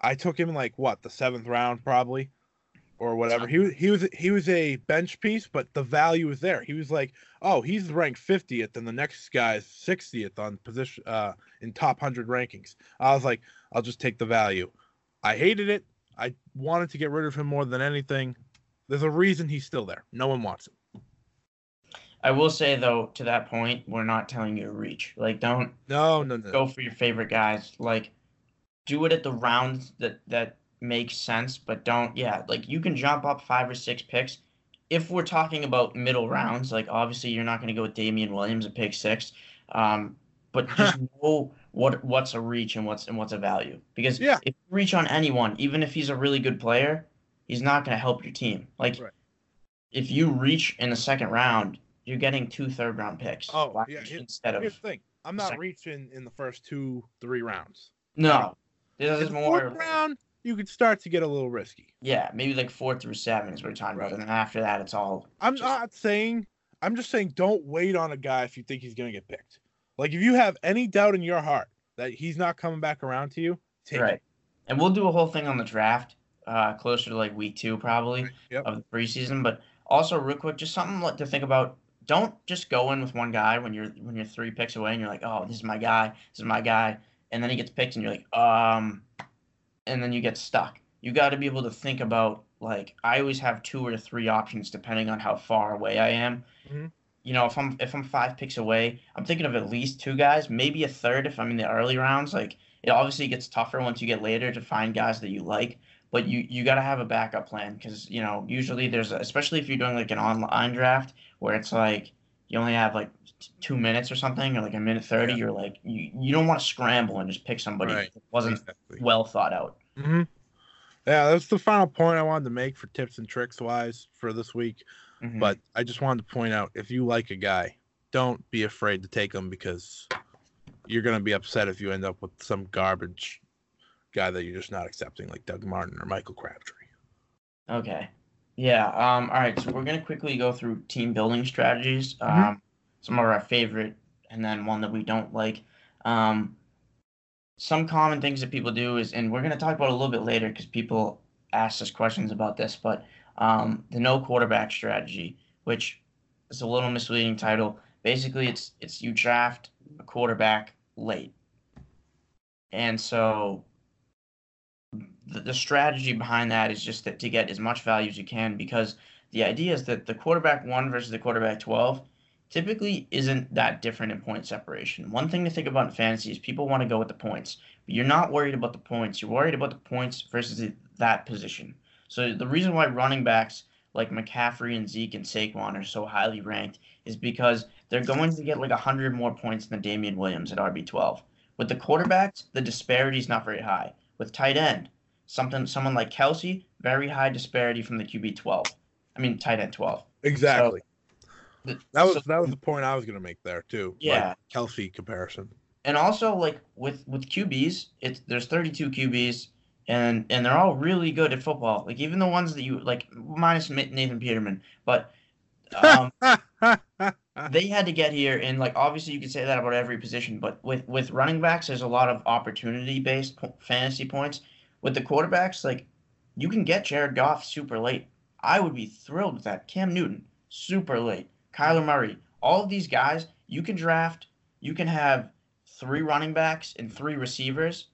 I took him in like what the seventh round probably, or whatever. He was he was he was a bench piece, but the value was there. He was like, oh, he's ranked 50th, and the next guy's 60th on position uh, in top hundred rankings. I was like, I'll just take the value. I hated it. I wanted to get rid of him more than anything. There's a reason he's still there. No one wants him. I will say though, to that point, we're not telling you to reach. Like, don't No, no, no. go for your favorite guys. Like, do it at the rounds that that makes sense, but don't. Yeah, like you can jump up five or six picks. If we're talking about middle rounds, like obviously you're not going to go with Damien Williams at pick six, um, but just know what what's a reach and what's and what's a value. Because Yeah. if you reach on anyone, even if he's a really good player, he's not going to help your team. Like Right. if you reach in the second round, you're getting two third round picks. Oh, yeah, instead of Here's the thing. I'm not Second. reaching in the first two, three rounds. no. This is more fourth round, you could start to get a little risky. yeah, maybe like four through seven is what we're talking about, and then after that, it's all I'm Just- not saying. I'm just saying, don't wait on a guy if you think he's gonna get picked. Like if you have any doubt in your heart that he's not coming back around to you, take right. it. And we'll do a whole thing on the draft, uh, closer to like week two probably Yep. of the preseason. But also, real quick, just something like to think about. Don't just go in with one guy when you're when you're three picks away and you're like, oh, this is my guy, this is my guy, and then he gets picked and you're like, um, and then you get stuck. You got to be able to think about like I always have two or three options depending on how far away I am. Mhm. You know, if I'm if I'm five picks away, I'm thinking of at least two guys, maybe a third if I'm in the early rounds. Like it obviously gets tougher once you get later to find guys that you like, but you you got to have a backup plan because you know usually there's a, especially if you're doing like an online draft where it's like you only have like t- two minutes or something or like a minute thirty. Yeah. You're like you you don't want to scramble and just pick somebody Right. that wasn't Exactly. well thought out. hmm Yeah, that's the final point I wanted to make for tips and tricks wise for this week. Mhm. But I just wanted to point out if you like a guy, don't be afraid to take him because you're gonna be upset if you end up with some garbage guy that you're just not accepting, like Doug Martin or Michael Crabtree. Okay. Yeah. Um. All right. So we're gonna quickly go through team building strategies. Um. Mhm. Some of our favorite, and then one that we don't like. Um. Some common things that people do is, and we're gonna talk about it a little bit later because people asked us questions about this, but um, the no quarterback strategy, which is a little misleading title. Basically, it's it's you draft a quarterback late, and so the, the strategy behind that is just that to get as much value as you can because the idea is that the quarterback one versus the quarterback 12 typically isn't that different in point separation. One thing to think about in fantasy is people want to go with the points, but you're not worried about the points. You're worried about the points versus the, that position. So the reason why running backs like McCaffrey and Zeke and Saquon are so highly ranked is because they're going to get like 100 more points than Damien Williams at RB12. With the quarterbacks, the disparity is not very high. With tight end, something someone like Kelce, very high disparity from the QB 12. I mean tight end 12. Exactly. The- that was so- that was the point I was gonna make there too. Yeah. Like Kelce comparison. and also like with with QBs, it's there's 32 QBs and and they're all really good at football. Like even the ones that you like minus Nathan Peterman, but um, they had to get here and like obviously you could say that about every position, but with with running backs there's a lot of opportunity based po- fantasy points. With the quarterbacks, like you can get Jared Goff super late. I would be thrilled with that. Cam Newton, super late. Kyler Murray, all of these guys, you can draft. You can have three running backs and three receivers,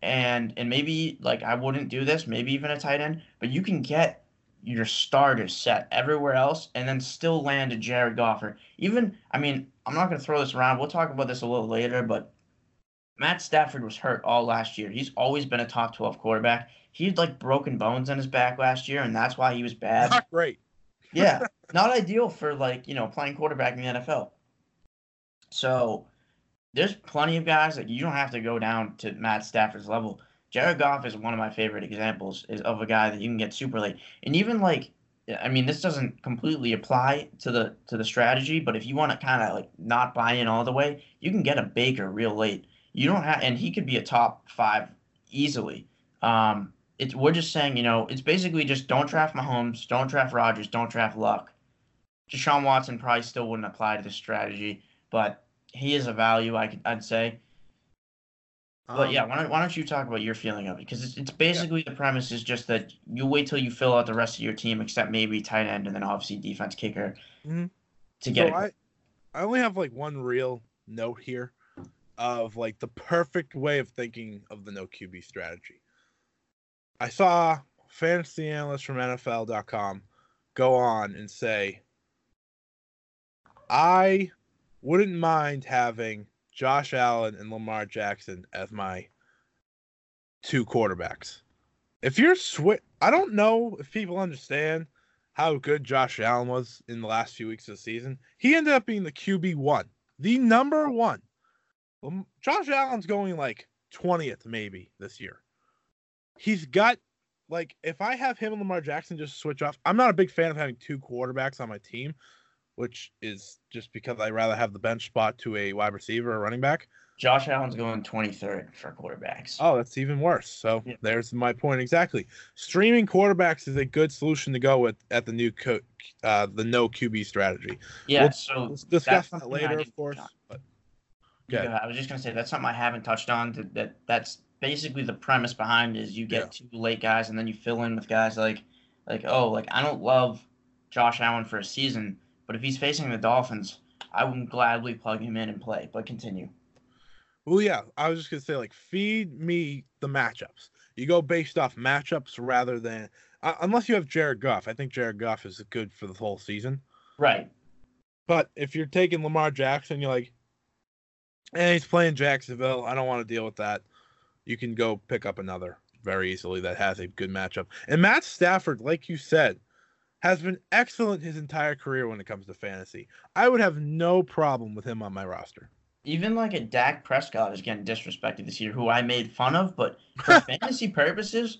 and and maybe like I wouldn't do this, maybe even a tight end, but you can get your starters set everywhere else, and then still land a Jared Goff. Or even, I mean, I'm not gonna throw this around. We'll talk about this a little later, but Matt Stafford was hurt all last year. He's always been a top 12 quarterback. He had like broken bones in his back last year, and that's why he was bad. Not great. yeah, not ideal for like you know playing quarterback in the NFL. So there's plenty of guys that you don't have to go down to Matt Stafford's level. Jared Goff is one of my favorite examples is of a guy that you can get super late, and even like I mean this doesn't completely apply to the to the strategy, but if you want to kind of like not buy in all the way, you can get a Baker real late. You don't have, and he could be a top five easily. Um, it's we're just saying, you know, it's basically just don't draft Mahomes, don't draft Rodgers, don't draft Luck. Deshaun Watson probably still wouldn't apply to this strategy, but he is a value, I could, I'd say. But Um, yeah, why don't, why don't you talk about your feeling of it? Because it's, it's basically the premise is just that you wait till you fill out the rest of your team, except maybe tight end and then obviously defense kicker Mhm. to get so it. I, I only have like one real note here of like the perfect way of thinking of the no QB strategy. I saw fantasy analyst from NFL.com go on and say, I wouldn't mind having Josh Allen and Lamar Jackson as my two quarterbacks. If you're switch, I don't know if people understand how good Josh Allen was in the last few weeks of the season. He ended up being the QB one, the number one. Um, Josh Allen's going like 20th maybe this year. He's got like if I have him and Lamar Jackson just switch off, I'm not a big fan of having two quarterbacks on my team, which is just because I rather have the bench spot to a wide receiver or running back. Josh Allen's going 23rd for quarterbacks. Oh, that's even worse. So Yeah. there's my point exactly. Streaming quarterbacks is a good solution to go with at the new co- uh, the no QB strategy. yeah, we'll- so Let's discuss that later, of course. But Yeah, I was just gonna say that's something I haven't touched on. That, that that's basically the premise behind is you get two late guys and then you fill in with guys like like oh like I don't love Josh Allen for a season, but if he's facing the Dolphins, I would gladly plug him in and play. But continue. Well, yeah, I was just gonna say like feed me the matchups. You go based off matchups rather than uh, unless you have Jared Goff. I think Jared Goff is good for the whole season. Right. But if you're taking Lamar Jackson, you're like, and he's playing Jacksonville. I don't want to deal with that. You can go pick up another very easily that has a good matchup. And Matt Stafford, like you said, has been excellent his entire career when it comes to fantasy. I would have no problem with him on my roster. Even like a Dak Prescott is getting disrespected this year, who I made fun of, but for fantasy purposes,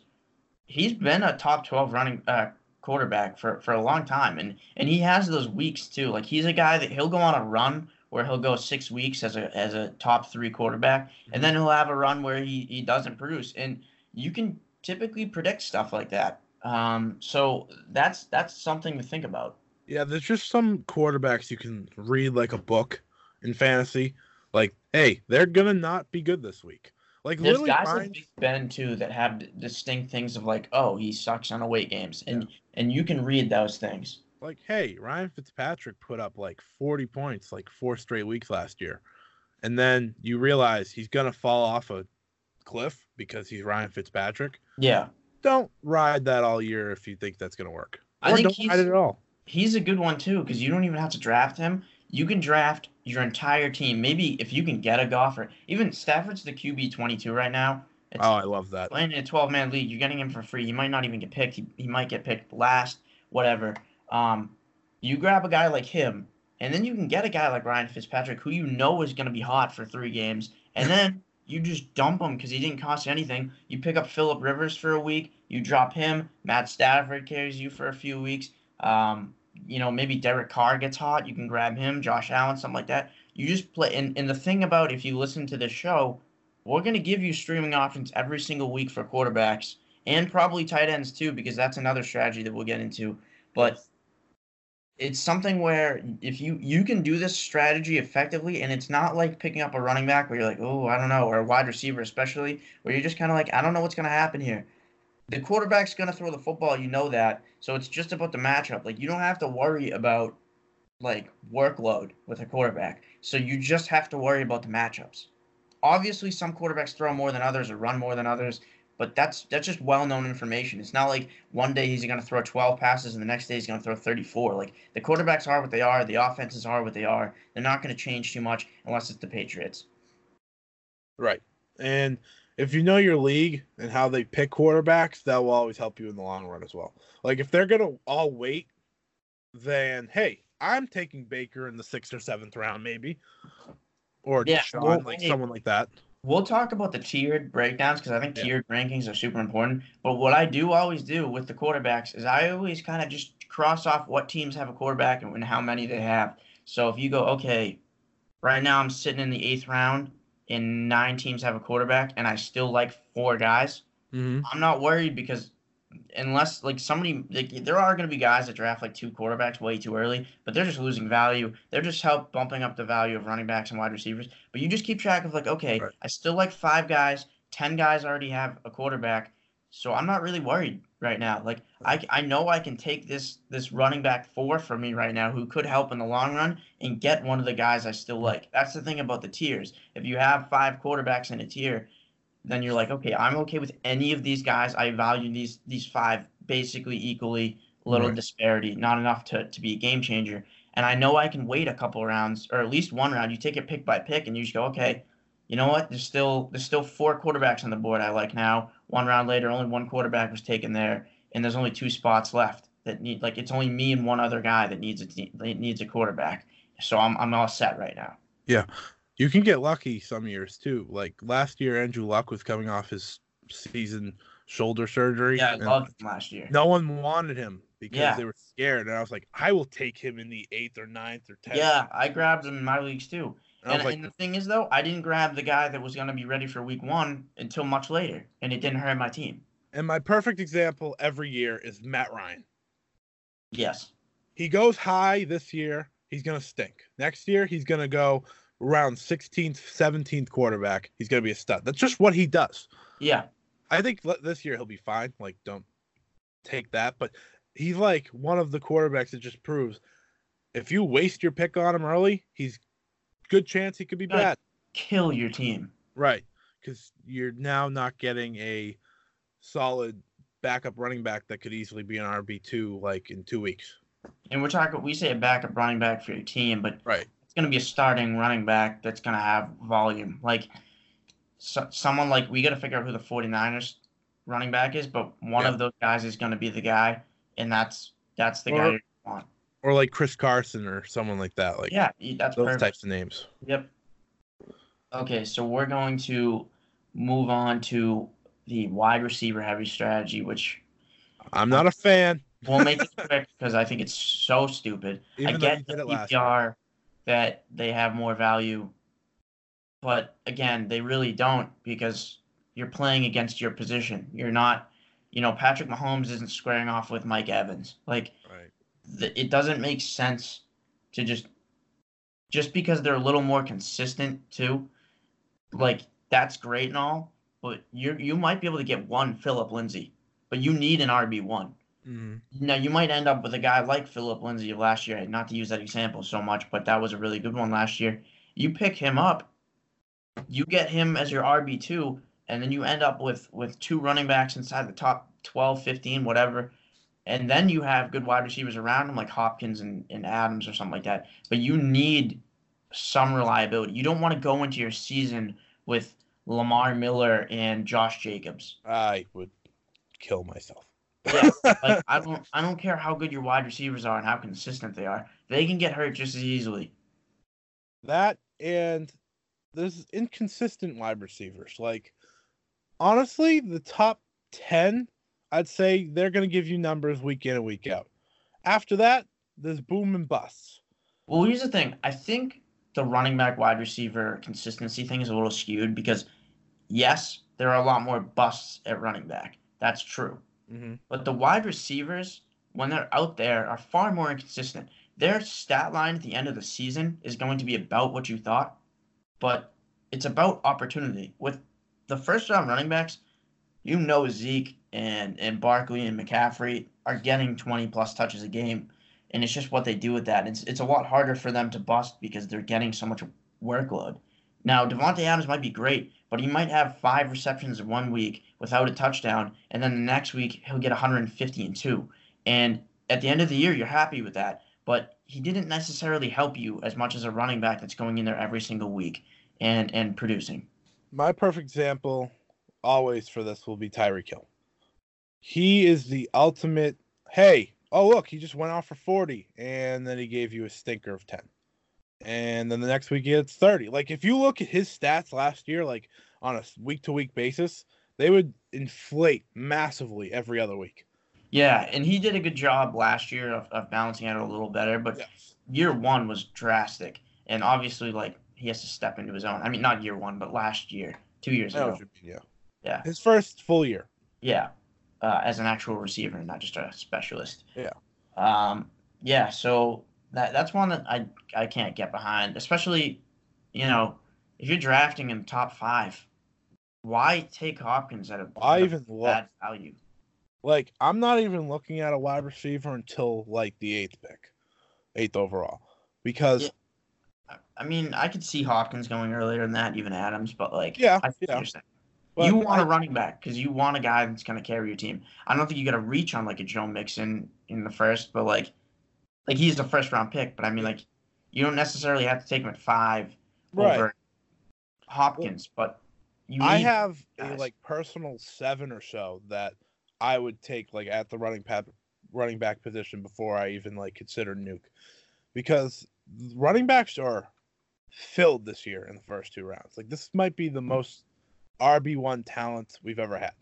he's been a top 12 running uh, quarterback for, for a long time. And, and he has those weeks too. Like he's a guy that he'll go on a run where he'll go six weeks as a, as a top three quarterback, and then he'll have a run where he, he doesn't produce. And you can typically predict stuff like that. Um, so that's that's something to think about. Yeah, there's just some quarterbacks you can read like a book in fantasy. Like, hey, they're gonna not be good this week. Like There's guys like Ryan- Big Ben too that have distinct things of like, oh, he sucks on away games, and and you can read those things. Like, hey, Ryan Fitzpatrick put up like 40 points like four straight weeks last year, and then you realize he's gonna fall off a cliff because he's Ryan Fitzpatrick. Yeah, Don't ride that all year if you think that's gonna work. I Or think don't he's- ride it at all. he's a good one too because you don't even have to draft him. You can draft your entire team. Maybe if you can get a golfer, even Stafford's the QB twenty two right now. It's Oh, I love that. playing in a twelve man league. You're getting him for free. He might not even get picked. He, he might get picked last. Whatever. Um, you grab a guy like him, and then you can get a guy like Ryan Fitzpatrick, who you know is going to be hot for three games, and then you just dump him because he didn't cost you anything. You pick up Philip Rivers for a week. You drop him. Matt Stafford carries you for a few weeks. Um, you know, maybe Derek Carr gets hot. You can grab him, Josh Allen, something like that. You just play. And, and the thing about if you listen to this show, we're going to give you streaming options every single week for quarterbacks and probably tight ends too, because that's another strategy that we'll get into. But it's something where if you you can do this strategy effectively, and it's not like picking up a running back where you're like, oh, I don't know, or a wide receiver especially, where you're just kind of like, I don't know what's going to happen here. The quarterback's going to throw the football, you know that. So it's just about the matchup. Like you don't have to worry about like workload with a quarterback. So you just have to worry about the matchups. Obviously, some quarterbacks throw more than others or run more than others, but that's that's just well-known information. It's not like one day he's going to throw 12 passes and the next day he's going to throw 34. Like the quarterbacks are what they are, the offenses are what they are. They're not going to change too much unless it's the Patriots. Right. And if you know your league and how they pick quarterbacks, that will always help you in the long run as well. Like if they're gonna all wait, then hey, I'm taking Baker in the sixth or seventh round, maybe. Or Yeah, Deshaun, well, like hey, someone like that. We'll talk about the tiered breakdowns because I think Yeah. tiered rankings are super important. But what I do always do with the quarterbacks is I always kind of just cross off what teams have a quarterback and how many they have. So if you go, okay, right now I'm sitting in the eighth round and nine teams have a quarterback and I still like four guys, Mm-hmm. I'm not worried because unless like somebody like there are going to be guys that draft like two quarterbacks way too early, but they're just losing value. They're just help bumping up the value of running backs and wide receivers. But you just keep track of like, okay, Right. I still like five guys, ten guys already have a quarterback, so I'm not really worried right now. Like I I know I can take this this running back four for me right now who could help in the long run and get one of the guys I still like. That's the thing about the tiers. If you have five quarterbacks in a tier, then you're like, okay, I'm okay with any of these guys. I value these these five basically equally, little Right. disparity, not enough to, to be a game changer. And I know I can wait a couple rounds or at least one round. You take it pick by pick and you just go, okay, you know what? There's still there's still four quarterbacks on the board I like now. One round later, only one quarterback was taken there, and there's only two spots left that need like it's only me and one other guy that needs a te- needs a quarterback. So I'm I'm all set right now. You can get lucky some years too. Like last year, Andrew Luck was coming off his season shoulder surgery. Yeah, I loved him last year. no one wanted him because Yeah. they were scared. And I was like, I will take him in the eighth or ninth or tenth. Yeah, I grabbed him in my leagues too. And And, was and the thing is, though, I didn't grab the guy that was going to be ready for week one until much later, and it didn't hurt my team. and my perfect example every year is Matt Ryan. Yes. He goes high this year, he's gonna stink. Next year, he's gonna go around 16th, 17th quarterback. He's gonna be a stud. That's just what he does. Yeah. I think this year he'll be fine. Like, don't take that. But he's like one of the quarterbacks that just proves if you waste your pick on him early, he's good chance he could be bad. Kill your team. Right. Because you're now not getting a solid backup running back that could easily be an RB2 like in two weeks. And we're talking, we say a backup running back for your team, but Right. It's going to be a starting running back that's going to have volume. Like so, someone like, we got to figure out who the 49ers running back is, but one Yeah. of those guys is going to be the guy, and that's that's the Or- guy you want. Or like Chris Carson or someone like that. Like Yeah, that's those perfect. types of names. Yep. Okay, so we're going to move on to the wide receiver heavy strategy, which I'm not a fan. we'll make it quick because I think it's so stupid. Even I get the it last year. PPR that they have more value, but again, they really don't because you're playing against your position. You're not, you know, Patrick Mahomes isn't squaring off with Mike Evans. Like, Right. th- it doesn't make sense to just just because they're a little more consistent too. Like that's great and all, but you you might be able to get one Phillip Lindsay, but you need an RB one. Mhm. Now you might end up with a guy like Phillip Lindsay of last year. Not to use that example so much, but that was a really good one last year. You pick him up, you get him as your RB two, and then you end up with with two running backs inside the top 12, 15, whatever. And then you have good wide receivers around him like Hopkins and, and Adams or something like that. But you need some reliability. You don't want to go into your season with Lamar Miller and Josh Jacobs. I would kill myself. Yeah, like I don't I don't care how good your wide receivers are and how consistent they are. They can get hurt just as easily. That and there's inconsistent wide receivers. Like honestly, the top 10, I'd say they're going to give you numbers week in and week out. After that, there's boom and busts. Well, here's the thing. I think the running back wide receiver consistency thing is a little skewed because yes, there are a lot more busts at running back. That's true. Mm-hmm. But the wide receivers, when they're out there, are far more inconsistent. Their stat line at the end of the season is going to be about what you thought, but it's about opportunity. With the first round running backs, you know Zeke and, and Barkley and McCaffrey are getting 20 plus touches a game, and it's just what they do with that. It's, it's a lot harder for them to bust because they're getting so much workload. Now, Davante Adams might be great, but he might have five receptions in one week without a touchdown, and then the next week he'll get 150 and two. And at the end of the year, you're happy with that. But he didn't necessarily help you as much as a running back that's going in there every single week and and producing. My perfect example always for this will be Tyreek Hill. He is the ultimate, hey, oh, look, he just went off for 40, and then he gave you a stinker of 10. And then the next week he gets 30. Like, if you look at his stats last year, like on a week to week basis, they would inflate massively every other week. Yeah, and he did a good job last year of, of balancing out a little better, but year one was drastic. And obviously, like, he has to step into his own. I mean, not year one, but last year, two years know ago. mean, yeah. Yeah. His first full year. Yeah, uh, as an actual receiver, and not just a specialist. Yeah. Um. Yeah. So that that's one that I I can't get behind, especially, you know, if you're drafting in the top five, why take Hopkins at a, I even look. value? Like, I'm not even looking at a wide receiver until like the eighth pick, eighth overall, because Yeah. I- mean, I could see Hopkins going earlier than that, even Adams, but like, Yeah, I yeah. you're saying. but you want I- a running back because you want a guy that's going to carry your team. I don't think you got to reach on like a Joe Mixon in the first, but like, like he's the first round pick. But I mean, like, you don't necessarily have to take him at five right. over Hopkins, but you. I have a like personal seven or so that I would take like at the running pad running back position before I even like consider Nuk. Because running backs are filled this year in the first two rounds. Like this might be the most RB one talent we've ever had.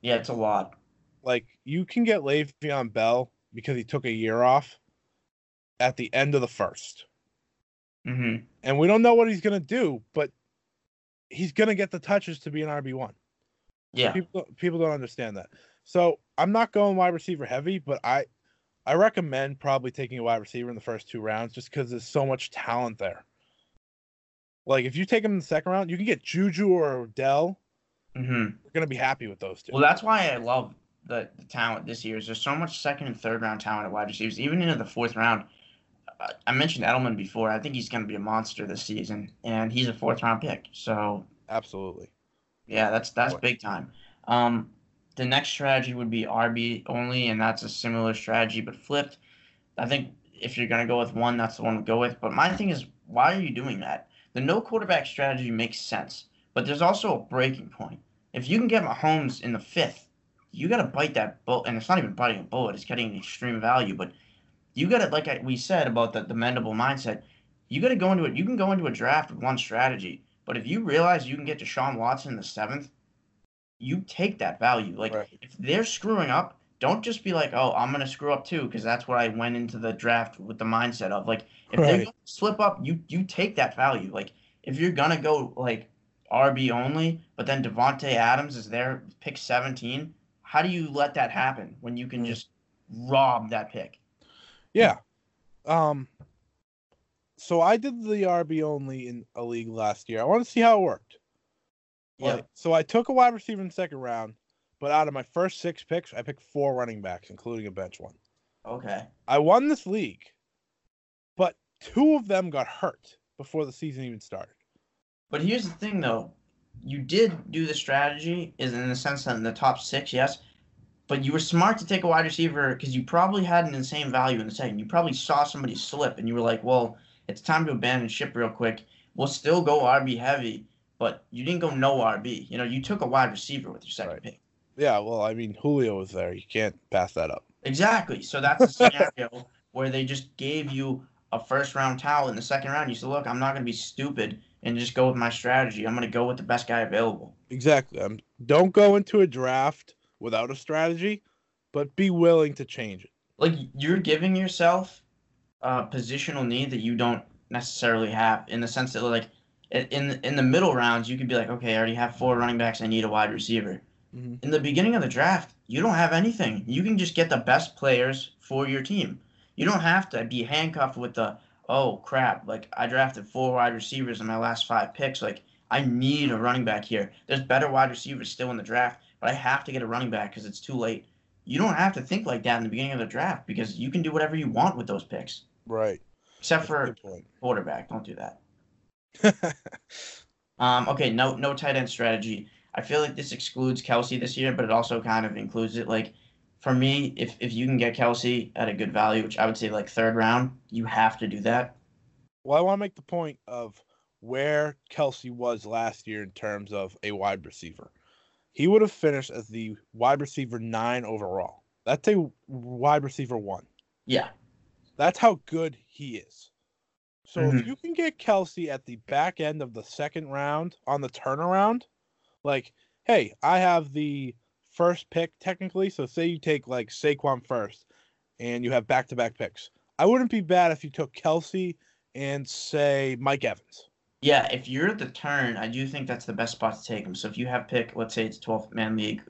Yeah, it's a lot. Like you can get Le'Veon Bell because he took a year off at the end of the first, hmm and we don't know what he's gonna do, but he's gonna get the touches to be an RB one. Yeah. People people don't understand that. So I'm not going wide receiver heavy, but I I recommend probably taking a wide receiver in the first two rounds just because there's so much talent there. Like if you take him in the second round, you can get Juju or Odell. hmm You're gonna be happy with those two. Well, that's why I love the, the talent this year. Is there's so much second and third round talent at wide receivers, even into the fourth round. I mentioned Edelman before. I think he's going to be a monster this season, and he's a fourth round pick. So Absolutely. yeah, that's that's Boy. big time. Um, the next strategy would be RB only, and that's a similar strategy but flipped. I think if you're gonna go with one, that's the one to go with. But my thing is, why are you doing that? The no quarterback strategy makes sense, but there's also a breaking point. If you can get Mahomes in the fifth, you gotta bite that bullet, and it's not even biting a bullet; it's getting extreme value. But you gotta, like I, we said about the, the mendable mindset, you gotta go into it. You can go into a draft with one strategy, but if you realize you can get Deshaun Watson in the seventh, you take that value. Like Right. if they're screwing up, don't just be like, "Oh, I'm gonna screw up too," because that's what I went into the draft with the mindset of. Like if they Right. go slip up, you you take that value. Like if you're gonna go like RB only, but then Davante Adams is there, pick 17. How do you let that happen when you can Mm. just rob that pick? Yeah. Um so I did the RB only in a league last year. I want to see how it worked. Yeah. Like, so I took a wide receiver in the second round, but out of my first six picks, I picked four running backs, including a bench one. Okay. I won this league, but two of them got hurt before the season even started. But here's the thing, though. You did do the strategy, is in the sense that in the top six, yes. But you were smart to take a wide receiver because you probably had an insane value in the second. You probably saw somebody slip, and you were like, "Well, it's time to abandon ship real quick. We'll still go RB heavy, but you didn't go no RB. You know, you took a wide receiver with your second Right. pick. Yeah, well, I mean, Julio was there. You can't pass that up. Exactly. So that's a scenario where they just gave you a first round towel in the second round. You said, "Look, I'm not going to be stupid and just go with my strategy. I'm going to go with the best guy available." Exactly. Um, don't go into a draft without a strategy, but be willing to change it. like you're giving yourself a positional need that you don't necessarily have in the sense that like in in the middle rounds you could be like okay I already have four running backs I need a wide receiver. Mhm. in the beginning of the draft you don't have anything. You can just get the best players for your team. You don't have to be handcuffed with the oh crap like I drafted four wide receivers in my last five picks. Like I need a running back here. There's better wide receivers still in the draft but I have to get a running back because it's too late you don't have to think like that in the beginning of the draft because you can do whatever you want with those picks, Right. except That's for quarterback. Don't do that. Um, okay, no, no tight end strategy. I feel like this excludes Kelce this year, but it also kind of includes it. Like for me, if if you can get Kelce at a good value, which I would say like third round, you have to do that. Well, I want to make the point of where Kelce was last year in terms of a wide receiver. He would have finished as the wide receiver nine overall. That's a wide receiver one. Yeah, That's how good he is. So Mhm. if you can get Kelce at the back end of the second round on the turnaround, like, hey, I have the first pick technically. So say you take like Saquon first and you have back to back picks. I wouldn't be bad if you took Kelce and say Mike Evans. Yeah. If you're at the turn, I do think that's the best spot to take him. So if you have pick, let's say it's twelve man league,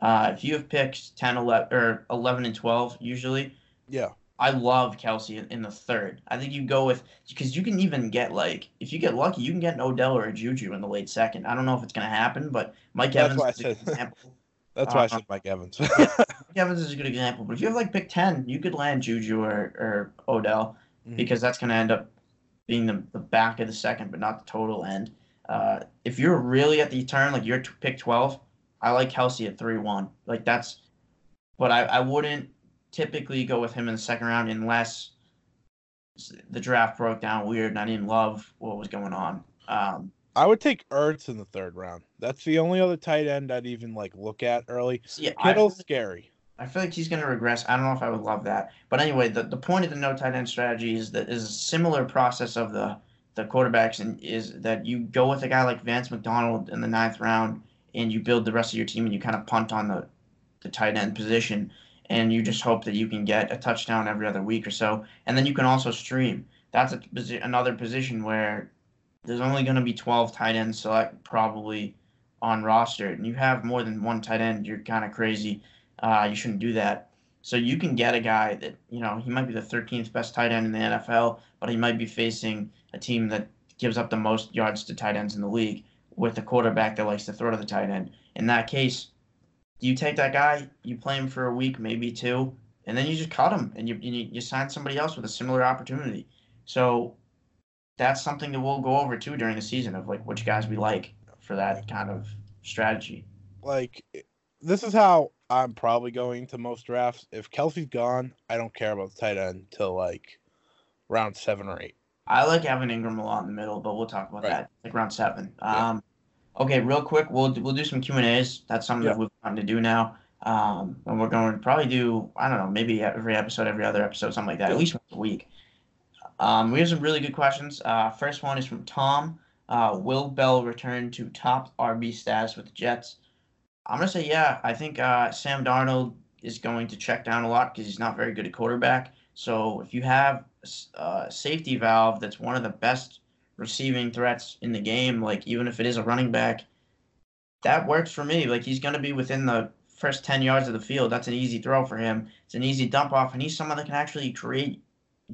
uh, if you have picked 10, 11, or eleven and twelve, usually Yeah. I love Kelce in- in the third. I think you go with because you can even get like if you get lucky, you can get an Odell or a Juju in the late second. I don't know if it's gonna happen, but Mike That's Evans why is a good said- example. That's why I Uh, said Mike Evans. Mike Evans is a good example. But if you have like pick ten, you could land Juju or, or Odell Mhm. because that's gonna end up being the, the back of the second, but not the total end. Uh, if you're really at the turn, like you're t- pick twelve, I like Kelce at three one. Like that's, but I, I wouldn't typically go with him in the second round unless the draft broke down weird and I didn't love what was going on. Um, I would take Ertz in the third round. That's the only other tight end I'd even like look at early. I, Kittle's scary. I feel like he's going to regress. I don't know if I would love that, but anyway, the, the point of the no tight end strategy is that is a similar process of the the quarterbacks and is that you go with a guy like Vance McDonald in the ninth round and you build the rest of your team and you kind of punt on the, the tight end position and you just hope that you can get a touchdown every other week or so. And then you can also stream. That's a, another position where there's only going to be 12 tight ends select probably on roster. And you have more than one tight end, you're kind of crazy. Uh, you shouldn't do that. So you can get a guy that, you know, he might be the 13th best tight end in the NFL, but he might be facing a team that gives up the most yards to tight ends in the league with a quarterback that likes to throw to the tight end. In that case, you take that guy, you play him for a week, maybe two, and then you just cut him and you, you, you sign somebody else with a similar opportunity. So that's something that we'll go over too during the season of like which guys we like for that kind of strategy. Like, this is how I'm probably going to most drafts. If Kelce's gone, I don't care about the tight end until like round seven or eight. I like Evan Engram a lot in the middle, but we'll talk about right. that like round seven. Yeah. Um, okay, real quick, we'll we'll do some Q and A's. That's something yeah. that we've gotten to do now. Um, and we're going to probably do I don't know maybe every episode, every other episode, something like that, at least once a week. Um, we have some really good questions. Uh, first one is from Tom. Uh, will Bell return to top RB status with the Jets? I'm gonna say yeah. I think uh, Sam Darnold is going to check down a lot because he's not very good at quarterback. So if you have a uh, safety valve that's one of the best receiving threats in the game, like even if it is a running back, that works for me. Like he's gonna be within the first ten yards of the field. That's an easy throw for him. It's an easy dump off, and he's someone that can actually create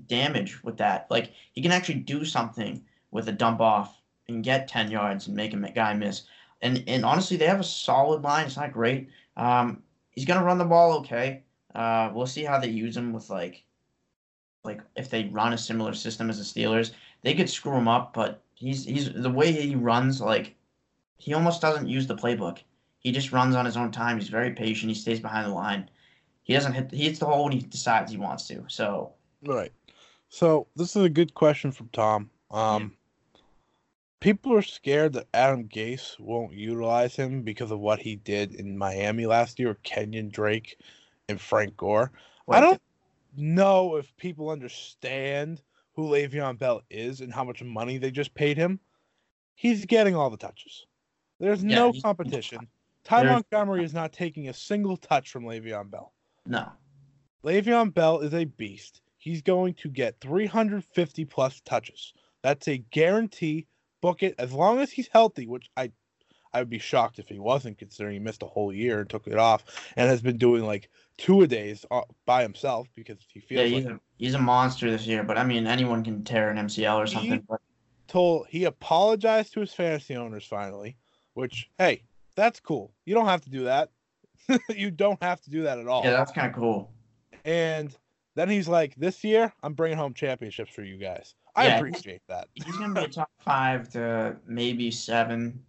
damage with that. Like he can actually do something with a dump off and get ten yards and make a guy miss. And and honestly, they have a solid line. It's not great. Um, he's gonna run the ball okay. Uh, we'll see how they use him with like like if they run a similar system as the Steelers they could screw him up, but he's he's the way he runs like he almost doesn't use the playbook. He just runs on his own time. He's very patient. He stays behind the line. He doesn't hit. He hits the hole when he decides he wants to. So right. So this is a good question from Tom. Um. People are scared that Adam Gase won't utilize him because of what he did in Miami last year with Kenyan Drake and Frank Gore. I don't know if people understand who Le'Veon Bell is and how much money they just paid him, he's getting all the touches. There's yeah, no competition. Ty Montgomery is not taking a single touch from Le'Veon Bell. No. Le'Veon Bell is a beast. He's going to get 350 plus touches. That's a guarantee. Book it as long as he's healthy, which I I would be shocked if he wasn't, considering he missed a whole year and took it off, and has been doing like two a days uh, by himself because he feels. Yeah, he's, like a, he's a monster this year. But I mean, anyone can tear an MCL or something. He but... told he apologized to his fantasy owners finally, which hey, that's cool. You don't have to do that. you don't have to do that at all. Yeah, that's kind of cool. And then he's like, "This year, I'm bringing home championships for you guys." I yeah, appreciate that. he's gonna be a top five to maybe seven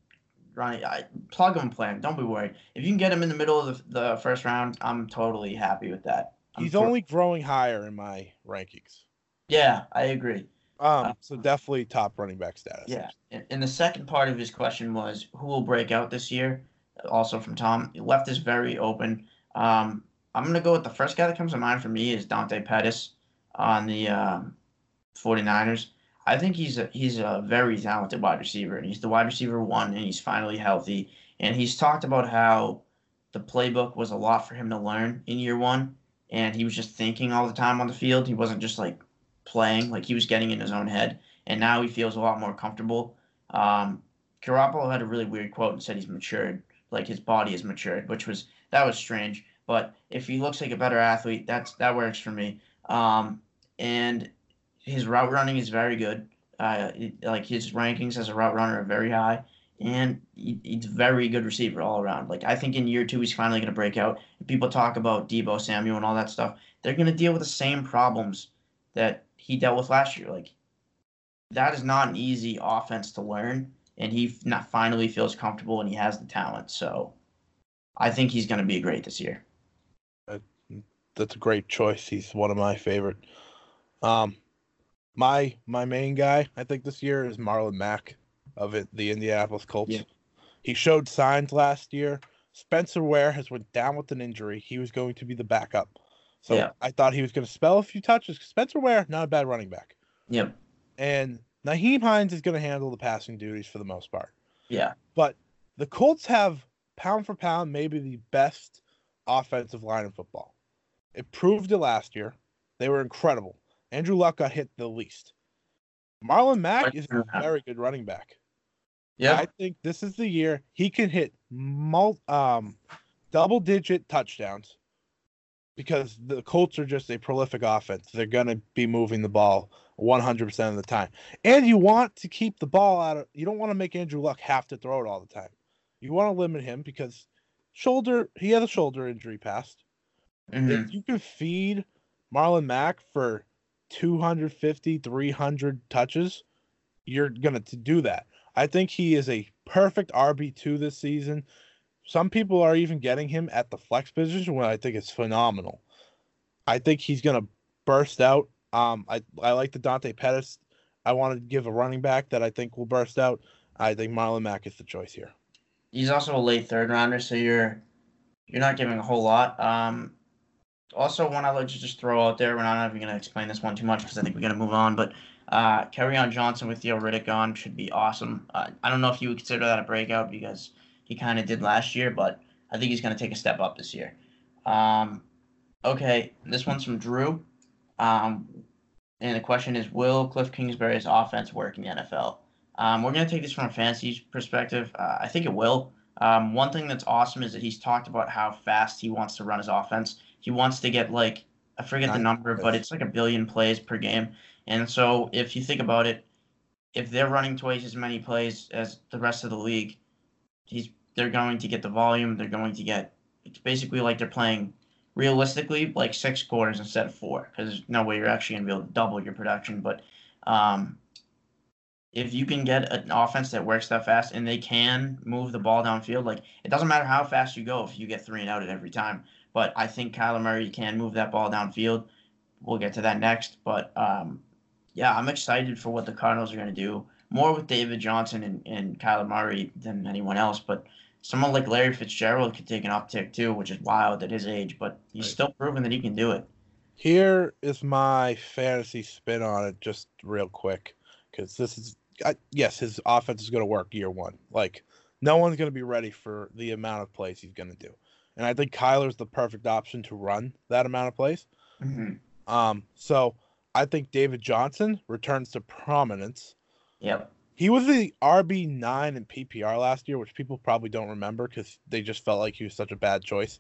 Ronnie, I, plug and play him. Don't be worried. If you can get him in the middle of the, the first round, I'm totally happy with that. I'm He's only growing higher in my rankings. Yeah, I agree. Um, uh, so definitely top running back status. Yeah, and the second part of his question was who will break out this year. Also from Tom, he left this very open. Um, I'm gonna go with the first guy that comes to mind for me is Dante Pettis on the um, 49ers. I think he's a, he's a very talented wide receiver, and he's the wide receiver one, and he's finally healthy. And he's talked about how the playbook was a lot for him to learn in year one, and he was just thinking all the time on the field. He wasn't just like playing; like he was getting in his own head. And now he feels a lot more comfortable. Um, Garoppolo had a really weird quote and said he's matured, like his body is matured, which was that was strange. But if he looks like a better athlete, that's that works for me. Um, and his route running is very good. Uh, like his rankings as a route runner are very high, and he, he's very good receiver all around. Like I think in year two he's finally going to break out. People talk about Deebo Samuel and all that stuff. They're going to deal with the same problems that he dealt with last year. Like that is not an easy offense to learn, and he not finally feels comfortable and he has the talent. So I think he's going to be great this year. That's a great choice. He's one of my favorite. Um, my my main guy, I think this year is Marlon Mack of it, the Indianapolis Colts. Yeah. He showed signs last year. Spencer Ware has went down with an injury. He was going to be the backup. So yeah. I thought he was going to spell a few touches. Spencer Ware, not a bad running back. Yep. And Nyheim Hines is going to handle the passing duties for the most part. Yeah. But the Colts have pound for pound maybe the best offensive line in football. It proved it last year. They were incredible. Andrew Luck got hit the least. Marlon Mack is a very good running back. Yeah. I think this is the year he can hit mul- um, double digit touchdowns because the Colts are just a prolific offense. They're going to be moving the ball 100% of the time. And you want to keep the ball out of you don't want to make Andrew Luck have to throw it all the time. You want to limit him because shoulder he had a shoulder injury past. Mhm. If you can feed Marlon Mack for 250, 300 touches, you're going to do that. I think he is a perfect RB2 this season. Some people are even getting him at the flex position, where I think it's phenomenal. I think he's going to burst out. Um, I, I like the Dante Pettis. I want to give a running back that I think will burst out. I think Marlon Mack is the choice here. He's also a late third rounder, so you're you're not giving a whole lot. Um, also, one I'd like to just throw out there. We're not even going to explain this one too much because I think we're going to move on. But uh, on Johnson with Theo Riddick on should be awesome. Uh, I don't know if you would consider that a breakout because he kind of did last year, but I think he's going to take a step up this year. Um, okay, this one's from Drew. Um, and the question is Will Cliff Kingsbury's offense work in the NFL? Um, we're going to take this from a fantasy perspective. Uh, I think it will. Um, one thing that's awesome is that he's talked about how fast he wants to run his offense. He wants to get like, I forget the number, but it's like a billion plays per game. And so if you think about it, if they're running twice as many plays as the rest of the league, he's they're going to get the volume. They're going to get it's basically like they're playing realistically like six quarters instead of four because there's no way you're actually going to be able to double your production. But um, if you can get an offense that works that fast and they can move the ball downfield, like it doesn't matter how fast you go if you get three and out at every time. But I think Kyler Murray can move that ball downfield. We'll get to that next. But um, yeah, I'm excited for what the Cardinals are going to do. More with David Johnson and, and Kyler Murray than anyone else. But someone like Larry Fitzgerald could take an uptick too, which is wild at his age. But he's Right. still proven that he can do it. Here is my fantasy spin on it, just real quick, because this is I, yes, his offense is going to work year one. Like no one's going to be ready for the amount of plays he's going to do, and I think Kyler's the perfect option to run that amount of plays. Mm-hmm. Um, so I think David Johnson returns to prominence. Yep. He was the RB nine in PPR last year, which people probably don't remember because they just felt like he was such a bad choice.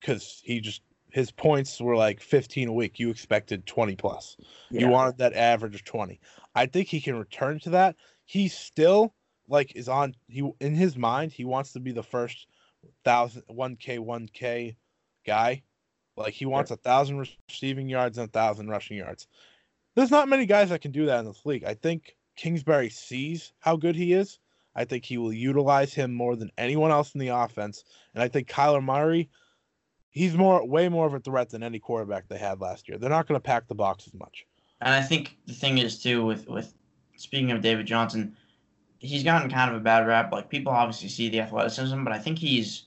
Because he just his points were like 15 a week. You expected 20 plus. Yeah. You wanted that average of 20. I think he can return to that. He still like is on he in his mind, he wants to be the first thousand one K one K guy. Like he wants a thousand receiving yards and a thousand rushing yards. There's not many guys that can do that in this league. I think Kingsbury sees how good he is. I think he will utilize him more than anyone else in the offense. And I think Kyler Murray, he's more way more of a threat than any quarterback they had last year. They're not going to pack the box as much. And I think the thing is too with with speaking of David Johnson, he's gotten kind of a bad rap. Like people obviously see the athleticism, but I think he's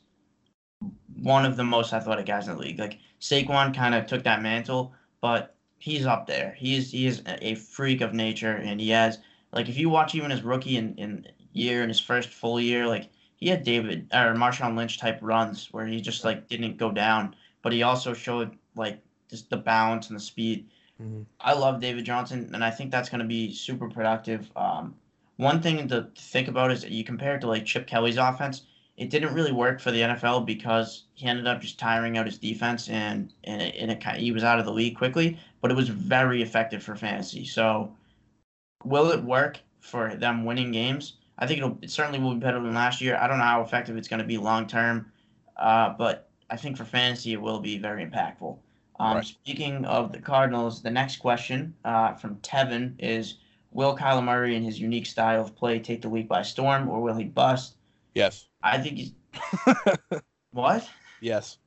one of the most athletic guys in the league. Like Saquon kind of took that mantle, but he's up there. He is he is a freak of nature, and he has like if you watch even his rookie in, in year in his first full year, like he had David or Marshawn Lynch type runs where he just like didn't go down, but he also showed like just the balance and the speed. Mhm. I love David Johnson, and I think that's going to be super productive. Um, one thing to think about is that you compare it to like Chip Kelly's offense. It didn't really work for the NFL because he ended up just tiring out his defense, and and it, and it he was out of the league quickly. But it was very effective for fantasy. So, will it work for them winning games? I think it'll it certainly will be better than last year. I don't know how effective it's going to be long term, uh, but I think for fantasy it will be very impactful. Um, Right. Speaking of the Cardinals, the next question uh, from Tevin is: Will Kyler Murray and his unique style of play take the league by storm, or will he bust? Yes. I think he's what? yes.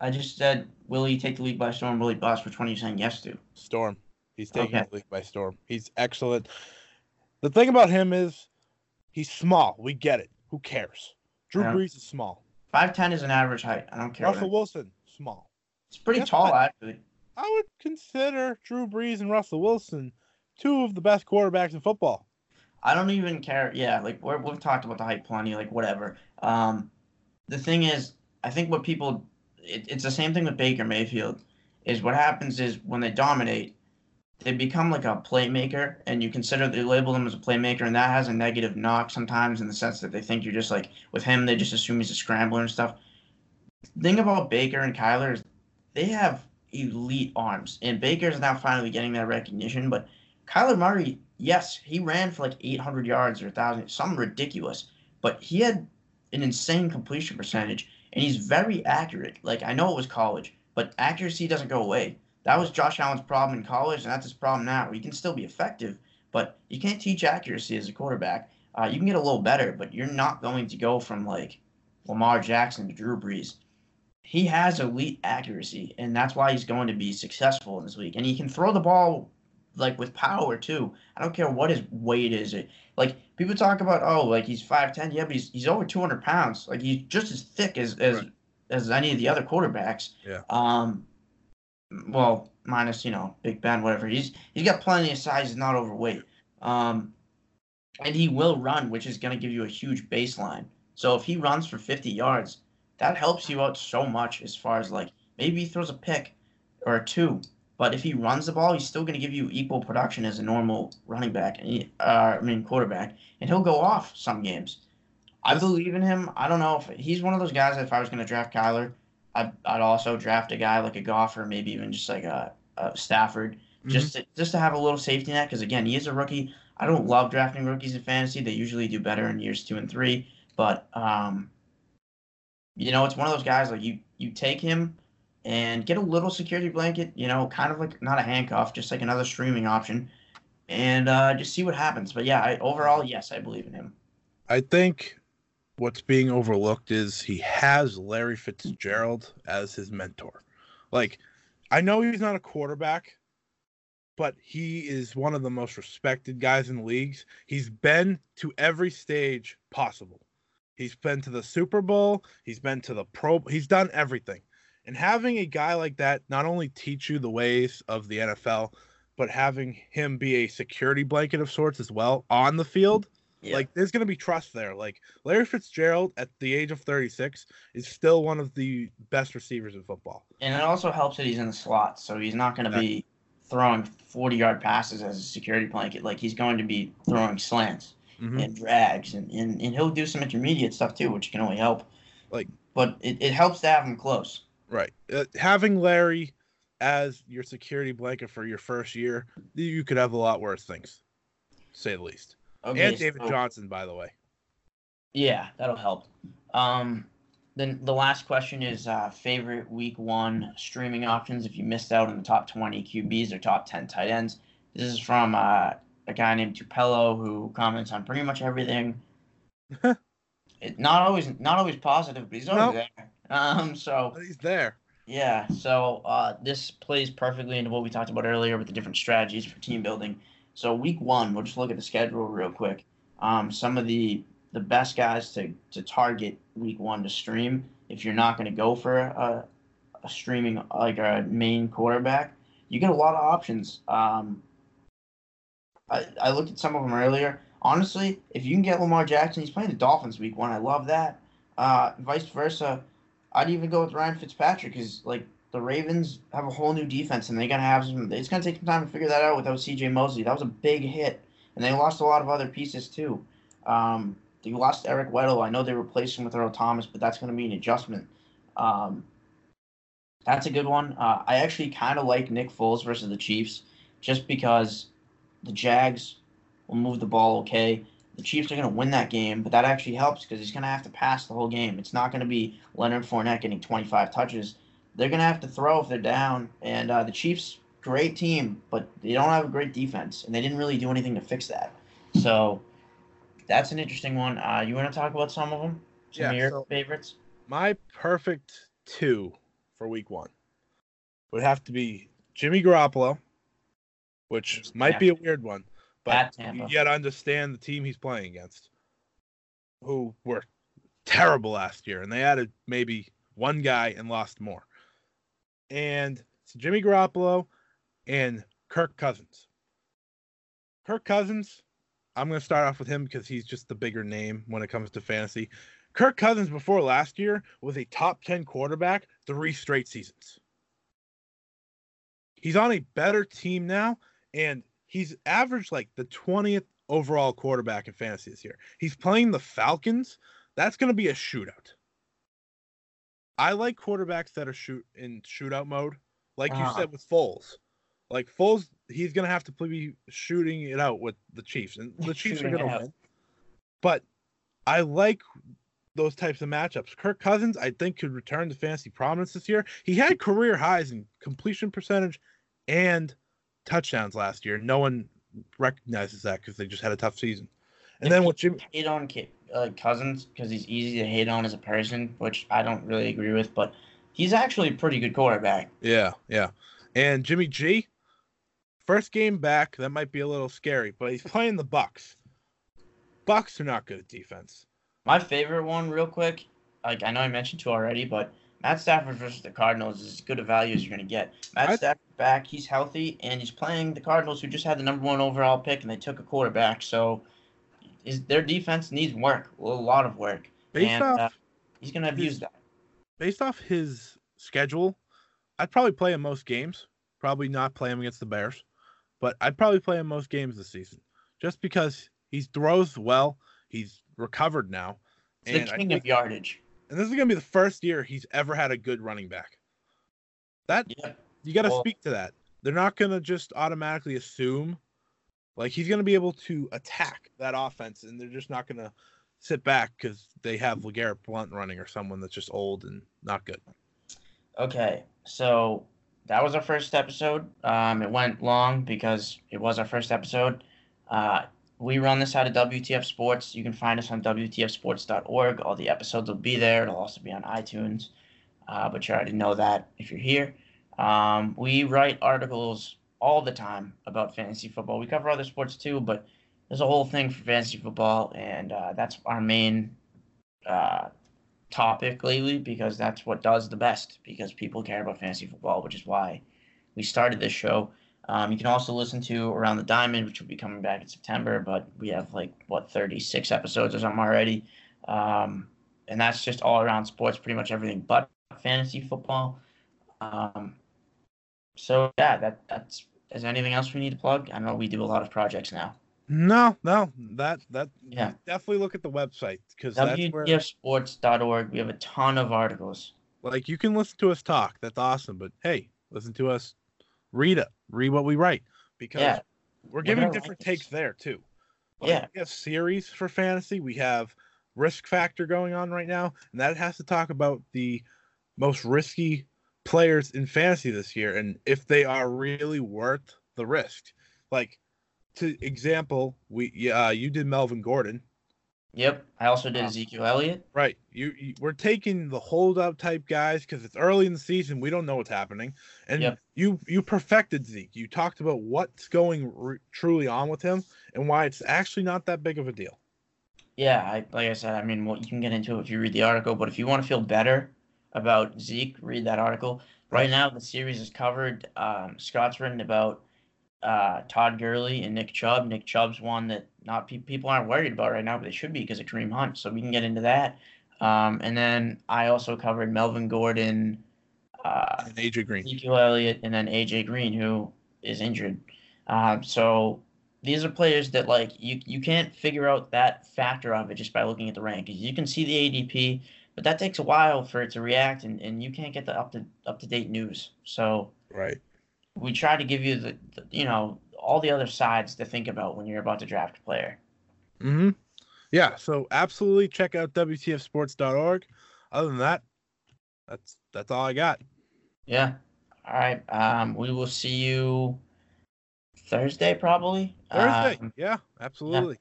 I just said, will he take the league by storm? Will he bust? Which one are you saying yes to? Storm. He's taking Okay. the league by storm. He's excellent. The thing about him is he's small. We get it. Who cares? Drew Brees is small. Five ten is an average height. I don't care. Russell Wilson, small. It's pretty Guess tall, what? actually. I would consider Drew Brees and Russell Wilson two of the best quarterbacks in football. I don't even care. Yeah, like we're, we've talked about the hype plenty. Like whatever. Um, the thing is, I think what people, it, it's the same thing with Baker Mayfield. Is what happens is when they dominate, they become like a playmaker, and you consider they label them as a playmaker, and that has a negative knock sometimes in the sense that they think you're just like with him, they just assume he's a scrambler and stuff. The thing about Baker and Kyler is they have elite arms, and Baker's now finally getting that recognition. But Kyler Murray, yes, he ran for like 800 yards or 1,000, something ridiculous, but he had an insane completion percentage, and he's very accurate. Like I know it was college, but accuracy doesn't go away. That was Josh Allen's problem in college, and that's his problem now. He can still be effective, but you can't teach accuracy as a quarterback. Uh, you can get a little better, but you're not going to go from like Lamar Jackson to Drew Brees. He has elite accuracy, and that's why he's going to be successful in this league. And he can throw the ball like with power too. I don't care what his weight is. It like people talk about oh like he's five ten, yeah, but he's he's over two hundred pounds. Like he's just as thick as as Right. as any of the other quarterbacks. Yeah. Um, well, minus you know Big Ben, whatever. He's he's got plenty of size. He's not overweight. Um, and he will run, which is going to give you a huge baseline. So if he runs for 50 yards, that helps you out so much as far as like maybe he throws a pick or a two, but if he runs the ball, he's still going to give you equal production as a normal running back. Uh, I mean quarterback, and he'll go off some games. I believe in him. I don't know if he's one of those guys. If I was going to draft Kyler, I'd, I'd also draft a guy like a Goff or maybe even just like a, a Stafford, just to, just to have a little safety net. Because again, he is a rookie. I don't love drafting rookies in fantasy. They usually do better in years two and three. But um, you know, it's one of those guys like you you take him and get a little security blanket. You know, kind of like not a handcuff, just like another streaming option, and uh, just see what happens. But yeah, I, overall, yes, I believe in him. I think what's being overlooked is he has Larry Fitzgerald as his mentor. Like, I know he's not a quarterback, but he is one of the most respected guys in leagues. He's been to every stage possible. He's been to the Super Bowl, he's been to the Pro, he's done everything. And having a guy like that not only teach you the ways of the NFL, but having him be a security blanket of sorts as well on the field Yeah. like there's gonna be trust there. Like Larry Fitzgerald at the age of 36 is still one of the best receivers in football. And it also helps that he's in the slot, so he's not going to be throwing 40 yard passes as a security blanket. Like he's going to be throwing slants Mhm. and drags, and, and, and he'll do some intermediate stuff too, which can only help. Like- but it, it helps to have him close. Right. Uh, having Larry as your security blanket for your first year, you could have a lot worse things, say the least. Okay, and David so- Johnson, by the way. Yeah, that'll help. Um, then the last question is uh, favorite week one streaming options if you missed out on the top 20 QBs or top 10 tight ends. This is from uh, a guy named Tupelo who comments on pretty much everything. it, not always not always positive, but he's always No. there. Um, so But he's there. yeah, so uh, this plays perfectly into what we talked about earlier with the different strategies for team building. So week one, we'll just look at the schedule real quick. Um, some of the the best guys to, to target week one to stream if you're not going to go for a, a streaming like a main quarterback, you get a lot of options. Um, I, I looked at some of them earlier. Honestly, if you can get Lamar Jackson, he's playing the Dolphins week one. I love that. Uh, vice versa, I'd even go with Ryan Fitzpatrick because like the Ravens have a whole new defense and they're gonna have some. It's gonna take some time to figure that out without C.J. Mosley. That was a big hit, and they lost a lot of other pieces too. Um, they lost Eric Weddle. I know they replaced him with Earl Thomas, but that's gonna be an adjustment. Um, that's a good one. Uh, I actually kind of like Nick Foles versus the Chiefs, just because the Jags will move the ball okay. The Chiefs are going to win that game, but that actually helps because he's going to have to pass the whole game. It's not going to be Leonard Fournette getting 25 touches. They're going to have to throw if they're down. And uh, the Chiefs, great team, but they don't have a great defense, and they didn't really do anything to fix that. So that's an interesting one. Uh, you want to talk about some of them? Some Yeah, of your so- favorites? My perfect two for week one would have to be Jimmy Garoppolo, which might be a weird one, but you got to understand the team he's playing against, who were terrible last year, and they added maybe one guy and lost more. And it's Jimmy Garoppolo and Kirk Cousins. Kirk Cousins, I'm going to start off with him because he's just the bigger name when it comes to fantasy. Kirk Cousins before last year was a top 10 quarterback three straight seasons. He's on a better team now, and he's averaged like the 20th overall quarterback in fantasy this year. He's playing the Falcons. That's going to be a shootout. I like quarterbacks that are shoot in shootout mode, like you Uh-huh. said with Foles. Like Foles, he's going to have to be shooting it out with the Chiefs, and the Chiefs are going to win. But I like those types of matchups. Kirk Cousins, I think, could return to fantasy prominence this year. He had career highs in completion percentage and touchdowns last year. No one recognizes that because they just had a tough season. And then you with Jimmy, hate on uh, Cousins because he's easy to hate on as a person, which I don't really agree with, but he's actually a pretty good quarterback. yeah, yeah, and Jimmy G, first game back, that might be a little scary, but he's playing the Bucs. Bucs are not good at defense. My favorite one, real quick, like I know I mentioned two already, but Matt Stafford versus the Cardinals is as good a value as you're going to get. Matt I- Stafford back, he's healthy, and he's playing the Cardinals, who just had the number one overall pick, and they took a quarterback. So is their defense needs work, a lot of work, Based and off uh, he's going to abuse that. based off his schedule, I'd probably play him most games. Probably not play him against the Bears, but I'd probably play him most games this season, just because he throws well. He's recovered now, He's and the king of yardage. And this is gonna be the first year he's ever had a good running back. That Yep. you got to Well- speak to that. They're not gonna just automatically assume, like he's gonna be able to attack that offense, and they're just not gonna sit back because they have LeGarrette Blount running or someone that's just old and not good. Okay, so that was our first episode. Um, it went long because it was our first episode. Uh, we run this out of WTF Sports. You can find us on WTFSports.org. All the episodes will be there. It'll also be on iTunes. Uh, but you already know that if you're here. Um, we write articles all the time about fantasy football. We cover other sports too, but there's a whole thing for fantasy football, and uh, that's our main uh, topic lately because that's what does the best because people care about fantasy football, which is why we started this show. Um, you can also listen to Around the Diamond, which will be coming back in September, but we have like, what, 36 episodes or something already. Um, and that's just all around sports, pretty much everything but fantasy football. Um, so, yeah, that that's. Is there anything else we need to plug? I know we do a lot of projects now. No, no, that that Yeah. definitely look at the website because WTFsports.org. We have a ton of articles. like you can listen to us talk. That's awesome, but hey, listen to us read it, read what we write because Yeah. we're giving different takes there too. Like, Yeah. we have series for fantasy. We have risk factor going on right now, and that has to talk about the most risky players in fantasy this year and if they are really worth the risk. Like, to example, we uh, you did Melvin Gordon, Yep. I also did Ezekiel Elliott. right? You, you we're taking the holdout type guys because it's early in the season. We don't know what's happening, and Yep. you you perfected Zeke. You talked about what's going r- truly on with him and why it's actually not that big of a deal. Yeah, I, like I said, I mean, well, you can get into it if you read the article, but if you want to feel better about Zeke, read that article. Right now, the series is covered. Um, Scott's written about uh, Todd Gurley and Nick Chubb. Nick Chubb's one that not pe- people aren't worried about right now, but they should be because of Kareem Hunt. So we can get into that. Um, and then I also covered Melvin Gordon, uh, And AJ Green. Ezekiel Elliott, and then AJ Green, who is injured. Um, so these are players that like you you can't figure out that factor of it just by looking at the rankings. You can see the ADP, but that takes a while for it to react, and, and you can't get the up to up to date news. So Right. We try to give you the, the you know all the other sides to think about when you're about to draft a player. Mm-hmm. Yeah. So absolutely check out WTFsports.org. Other than that, that's that's all I got. Yeah. All right. Um, we will see you Thursday probably. Thursday. Um, yeah, absolutely.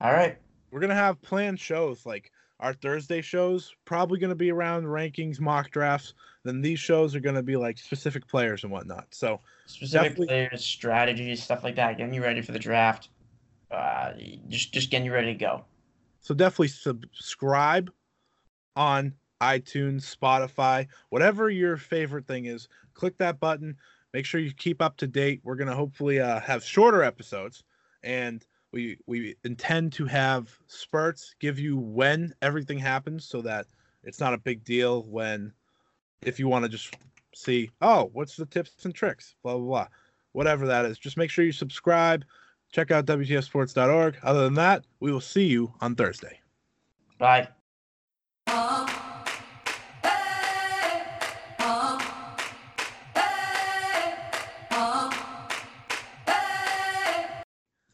all right. We're gonna have planned shows like our Thursday shows probably gonna be around rankings, mock drafts. Then these shows are gonna be like specific players and whatnot. So specific players, strategies, stuff like that, getting you ready for the draft. Uh, just just getting you ready to go. so definitely subscribe on iTunes, Spotify, whatever your favorite thing is. Click that button. make sure you keep up to date. We're gonna hopefully uh, have shorter episodes, and we we intend to have spurts, give you when everything happens, so that it's not a big deal when if you want to just see, oh, what's the tips and tricks, blah blah blah, whatever that is. Just make sure you subscribe. Check out WTFsports.org. Other than that, we will see you on Thursday. Bye.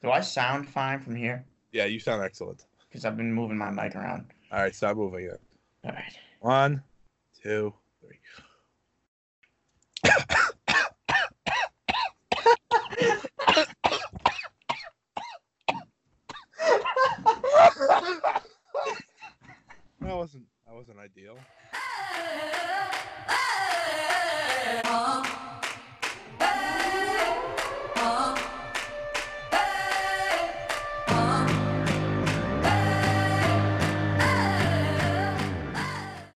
Do I sound fine from here? Yeah, you sound excellent. Because I've been moving my mic around. All right, stop moving it. All right. One, two, three. that wasn't that wasn't ideal. Ah,